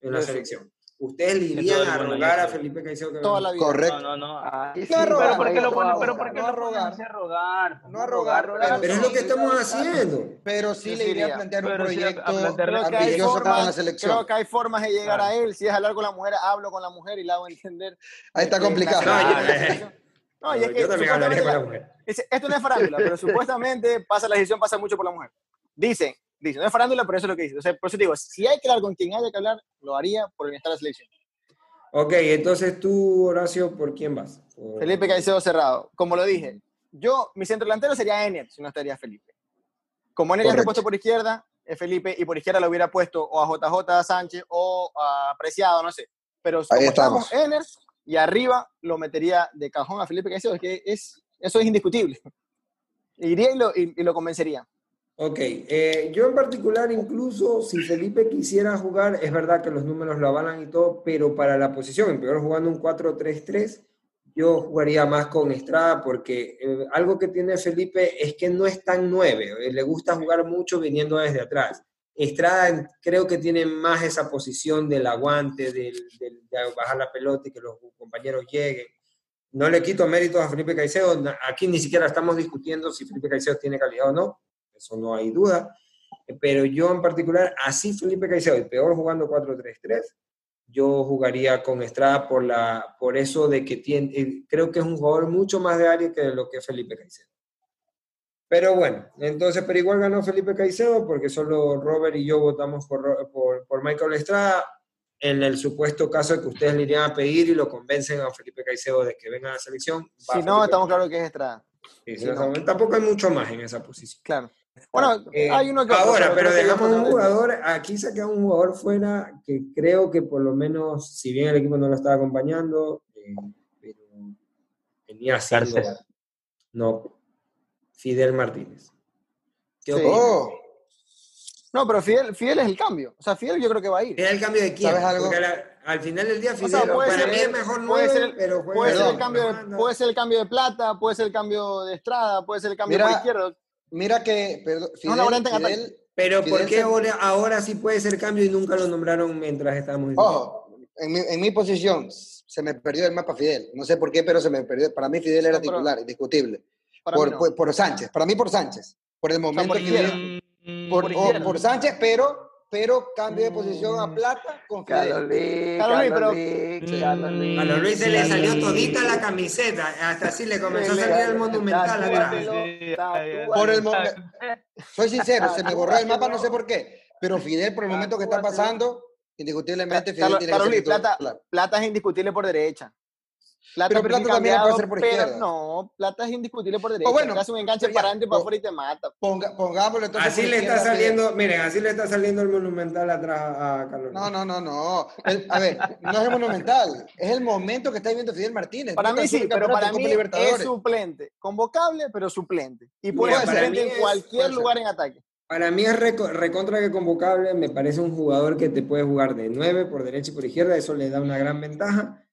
en la sí. selección, ¿ustedes le irían a rogar a. Felipe Caicedo que Toda la vida. Correcto. No, no, no. No a rogar, Pero ¿por qué ahí lo sí ponen? vamos. Pero ¿por qué no lo rogar. a rogar? No a rogar, pero- Pero es lo que estamos haciendo. Pero sí le iría a plantear un proyecto plantearle- Creo que, hay ambicioso con la formas, selección. creo que hay formas de llegar Claro. a él. Si es hablar con la mujer, hablo con la mujer y la hago entender. Ahí está la complicado. No, y es que yo también hablaría con la mujer. Esto no es farándula, pero supuestamente pasa la decisión pasa mucho por la mujer. Dicen, dicen, no es farándula, pero eso es lo que dice. O sea, por eso te digo, si hay que hablar con quien haya que hablar, lo haría por el bienestar de la selección. Ok, entonces tú, Horacio, ¿por quién vas? Por- Felipe Caicedo cerrado. Como lo dije, yo, mi centro delantero sería Ener, si no estaría Felipe. Como Ener ya está puesto por izquierda, es Felipe, y por izquierda lo hubiera puesto o a JJ Sánchez o a Preciado, no sé. Pero como Ahí estamos, estamos. Ener, y arriba lo metería de cajón a Felipe Caicedo, es que es, eso es indiscutible. Iría y lo, y- y lo convencería. Ok, eh, yo en particular, incluso si Felipe quisiera jugar, es verdad que los números lo avalan y todo, pero para la posición, en peor jugando un 4-3-3, yo jugaría más con Estrada porque eh, algo que tiene Felipe es que no es tan nueve, eh, le gusta jugar mucho viniendo desde atrás. Estrada creo que tiene más esa posición del aguante, del, del- de bajar la pelota y que los compañeros lleguen. No le quito méritos a Felipe Caicedo, aquí ni siquiera estamos discutiendo si Felipe Caicedo tiene calidad o no, eso no hay duda. Pero yo en particular, así Felipe Caicedo, y peor jugando 4-3-3, yo jugaría con Estrada por, la, por eso de que tiene, eh, creo que es un jugador mucho más de área que lo que es Felipe Caicedo. Pero bueno, entonces, pero igual ganó Felipe Caicedo porque solo Robert y yo votamos por, por, por Michael Estrada. En el supuesto caso de que ustedes le irían a pedir y lo convencen a Felipe Caicedo de que venga a la selección. Si no, Felipe estamos claros que es Estrada. Sí, Sí, no, no. Tampoco hay mucho más en esa posición. Claro. Bueno, Eh, hay uno que ahora, pero dejamos un no- jugador, aquí saca un jugador fuera que creo que por lo menos, si bien el equipo no lo estaba acompañando, eh, pero tenía Garcés. no, Fidel Martínez. ¿Qué Sí. Oh, No, pero Fidel, Fidel es el cambio. O sea, Fidel yo creo que va a ir. ¿Era el cambio de quién? ¿Sabes algo? Porque a la- al final del día, Fidel sea, puede para ser- mí es mejor puede nueve, ser- pero Puede ser, de el cambio de, banda. puede ser el cambio de plata, puede ser el cambio de Estrada, puede ser el cambio Mira, por izquierda. Mira que, perdón, Fidel, variante en ataque. Fidel- Pero ¿por qué se- ahora, ahora sí puede ser cambio y nunca lo nombraron mientras estábamos en Ojo, en mi, en mi posición se me perdió el mapa Fidel. No sé por qué, pero se me perdió. Para mí Fidel era No, pero- titular, indiscutible. Por, mí no. por, por Sánchez, para mí por Sánchez. Por el momento por que por, por o izquierda. por Sánchez, pero, pero cambio de posición a plata con Fidel. Carlos Luis, Carlos Luis, Carlos Luis, Luis. A los Luis se le salió todita la camiseta, hasta así le comenzó a salir el monumental atrás. Por el momento, soy sincero, se me borró el mapa, no sé por qué. Pero Fidel, por el momento que está pasando, indiscutiblemente Fidel Carlos, tiene que plata, plata es indiscutible por derecha. Plata Pero Plata también puede ser por pero izquierda. No, plata es indiscutible por derecha. bueno, te hace un enganche ya, para y para o- afuera y te mata. Ponga- pongámoslo entonces. Así le está saliendo, miren, así le está saliendo el monumental atrás a Carlos. No, no, no, no. El- a ver, no es el monumental, es el momento que está viviendo Fidel Martínez. Para No mí sí, pero para mí es suplente. Convocable, pero suplente. Y puede Mira, ser suplente en es- cualquier ser. lugar en ataque. Para mí es reco- recontra que convocable, me parece un jugador que te puede jugar de 9 por derecha y por izquierda, eso le da una gran ventaja.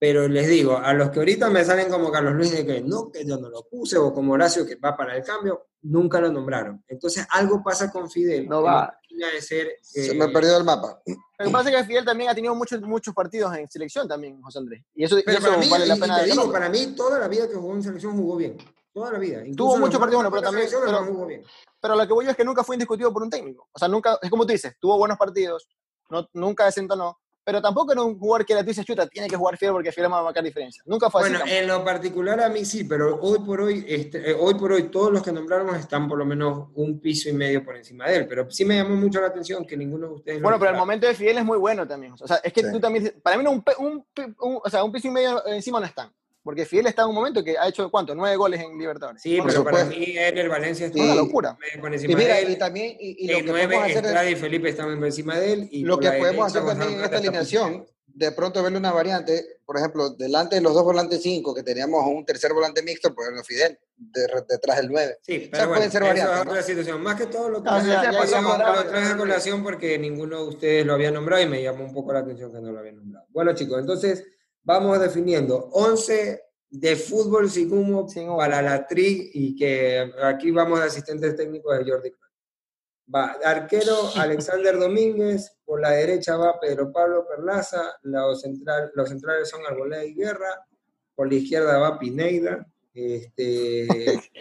Pero les digo, a los que ahorita me salen como Carlos Luis de que no, que yo no lo puse, o como Horacio que va para el cambio, nunca lo nombraron. Entonces algo pasa con Fidel. No va. de ser, Se eh, me perdió el mapa. Lo que pasa es que Fidel también ha tenido muchos, muchos partidos en selección también, José Andrés. Y eso, y Pero eso para mí, vale la y- pena y te digo, para mí toda la vida que jugó en selección jugó bien. Toda la vida. Incluso Tuvo muchos partidos pero también- pero- no jugó bien. Pero lo que voy yo es que nunca fue indiscutido por un técnico. O sea, nunca, es como tú dices, tuvo buenos partidos, no, nunca desentonó, pero tampoco era un jugador que tú dices, chuta, tiene que jugar Fidel porque Fidel va a marcar diferencia. Nunca fue Bueno, así. tampoco. en lo particular a mí sí, pero hoy por hoy, este, eh, hoy por hoy todos los que nombramos están por lo menos un piso y medio por encima de él, pero sí me llamó mucho la atención que ninguno de ustedes Bueno, pero el momento de Fidel es muy bueno también. O sea, es que Sí. tú también, para mí no, un, un, un- o sea, un piso y medio encima no están. Porque Fidel está en un momento que ha hecho, ¿cuánto? Nueve goles en Libertadores. Sí, pero para supuesto. mí él, el Valencia está Es una locura. Y mira, de él. y también, y, y lo en que nueve, podemos hacer es- y Felipe por encima de él. Y lo que podemos hacer también en esta alineación, de pronto verle una variante, por ejemplo, delante de los dos volantes 5, que teníamos un tercer volante mixto, ponerlo Fidel, de- detrás del 9. Sí, O sea, pero bueno, pueden ser eso variantes, es ¿no? otra situación. Más que todo lo que Ah, ya, a ya, ya, lo traje a colación porque ninguno de ustedes lo había nombrado y me llamó un poco la atención que no lo habían nombrado. Bueno, chicos, entonces vamos definiendo 11 de fútbol sin humo Sin humo. para la TRI y que aquí vamos de asistentes técnicos de Jordi. Va, arquero Alexander Domínguez, por la derecha va Pedro Pablo Perlaza, los, central, los centrales son Arboleda y Guerra, por la izquierda va Pineida, este,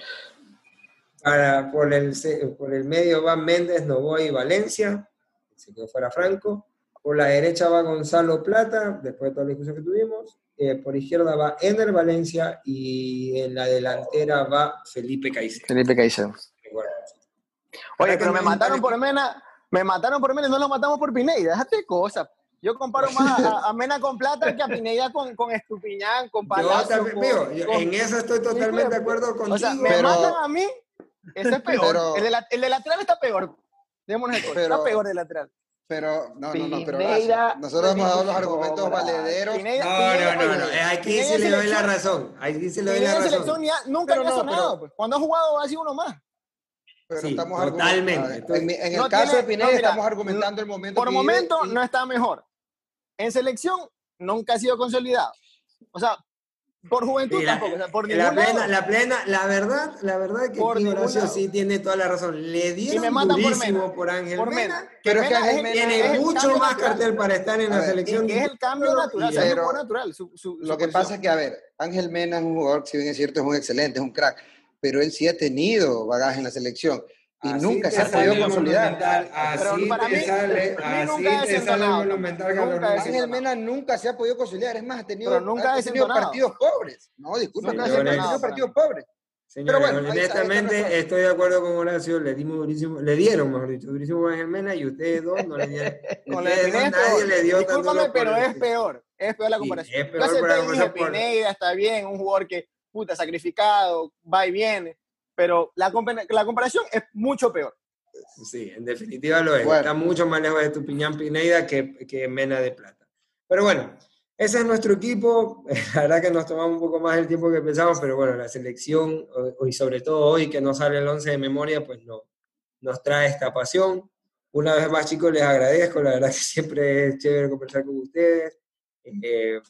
para, por, el, por el medio va Méndez, Novoa y Valencia, se quedó fuera Franco, por la derecha va Gonzalo Plata, después de toda la discusión que tuvimos, eh, por izquierda va Ener Valencia y en la delantera va Felipe Caicedo. Felipe Caicedo. Oye, pero me mataron por Mena, me mataron por Mena y no lo matamos por Pineida, déjate cosas. Yo comparo más a, a Mena con Plata que a Pineida con, con Estupiñán, con Yo Palacio. también, con- yo con- en eso estoy totalmente de acuerdo contigo. O sea, me Pero- matan a mí, ese es peor. Pero- el, de la- el de lateral está peor. Démonos el Pero- está peor de lateral. Pero, no, no, no, pero nosotros hemos dado los argumentos Cobra. valederos. No, no, no, no. eh, Aquí sí le doy la selección- razón. Aquí sí le doy la selección razón. ha- nunca Pero no, sonado. pero- pues. Cuando ha jugado ha sido uno más. Pero Sí, estamos totalmente. argumentando- En, en el No caso tiene- de Pineda no, mira, estamos argumentando el momento Por vive momento y- no está mejor. En selección nunca ha sido consolidado. O sea, por juventud la, tampoco. o sea, por la plena, lado. la plena, la verdad, la verdad que Por Horacio sí tiene toda la razón. Le dieron me matan por durísimo Mena. por Ángel por Mena, Mena. Pero es que Ángel el- Mena tiene es mucho más natural. cartel para estar en A la ver, selección. Es el cambio natural, o sea, es Pero- natural. Su, su- su Lo que pasa es que, a ver, Ángel Mena es un jugador, si bien es cierto, es un excelente, es un crack, pero él sí ha tenido bagaje en la selección y Así nunca se ha podido consolidar. Pero Así para te mí- sale, así nunca te monumental. Ángel Mena nunca se ha podido consolidar, es más, ha tenido, Pero nunca ha tenido desentonado. partidos pobres. No, ha tenido desentonado partidos pobres. Señores, bueno, está- honestamente estoy de acuerdo con Horacio, le dimos durísimo, le dieron, mejor dicho, durísimo a Ángel Mena y ustedes dos no le dieron. Ustedes dos, nadie le dio Discúlpame, pero es peor. Es peor la Sí, comparación. es peor Yo acepté para y dije, comenzar por- Pineda está bien, un jugador que puta, sacrificado, va y viene, pero la, la comparación es mucho peor. Sí, en definitiva lo es. Está mucho más lejos de tu piñán Pineida que, que Mena de Plata. Pero bueno, ese es nuestro equipo. La verdad que nos tomamos un poco más el tiempo que pensamos, pero bueno, la selección, y sobre todo hoy que no sale el 11 de memoria, pues no, nos trae esta pasión. Una vez más, chicos, les agradezco. La verdad que siempre es chévere conversar con ustedes. Eh,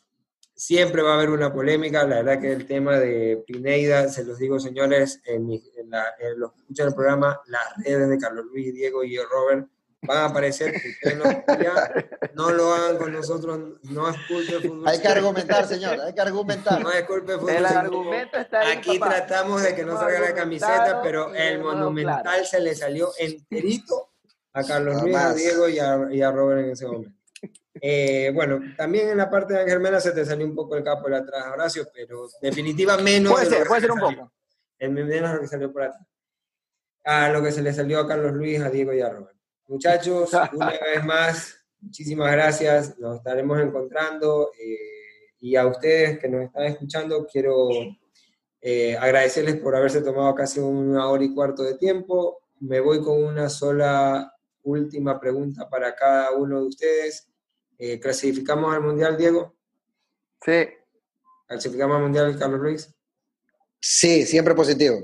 siempre va a haber una polémica. La verdad que el tema de Pineida, se los digo, señores, en, la, en los que escuchan el programa, las redes de Carlos Luis, Diego y Robert van a aparecer. Ustedes no, lo hagan con nosotros, no es culpa de fútbol. Hay que argumentar, señor, hay que argumentar. No es culpa de fútbol. El argumento está ahí, Aquí tratamos de que no salga la camiseta, pero el monumental se le salió enterito a Carlos Luis, a Diego y a, y a Robert en ese momento. Eh, bueno, también en la parte de Ángel Mena se te salió un poco el capo de atrás, Horacio, pero definitivamente menos. Puede ser, puede ser un poco. El menos lo que salió por atrás. A lo que se le salió a Carlos Luis, a Diego y a Robert. Muchachos, una vez más, muchísimas gracias. Nos estaremos encontrando. Eh, y a ustedes que nos están escuchando, quiero eh, agradecerles por haberse tomado casi una hora y cuarto de tiempo. Me voy con una sola última pregunta para cada uno de ustedes. Eh, ¿Clasificamos al Mundial, Diego? Sí. ¿Clasificamos al Mundial, Carlos Luis? Sí, siempre positivo.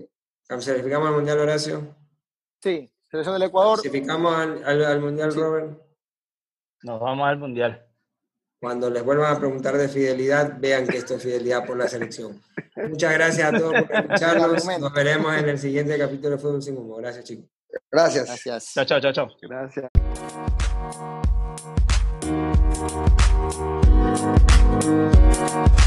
¿Clasificamos al Mundial, Horacio? Sí. Selección del Ecuador. ¿Clasificamos al, al, Mundial, Robert? Nos vamos al Mundial. Cuando les vuelvan a preguntar de fidelidad, vean que esto es fidelidad por la selección. Muchas gracias a todos por escucharnos. Nos veremos en el siguiente capítulo de Fútbol Sin Humo. Gracias, chicos. Gracias. Gracias. Chao, chao, chao, chao. Gracias. Thank you.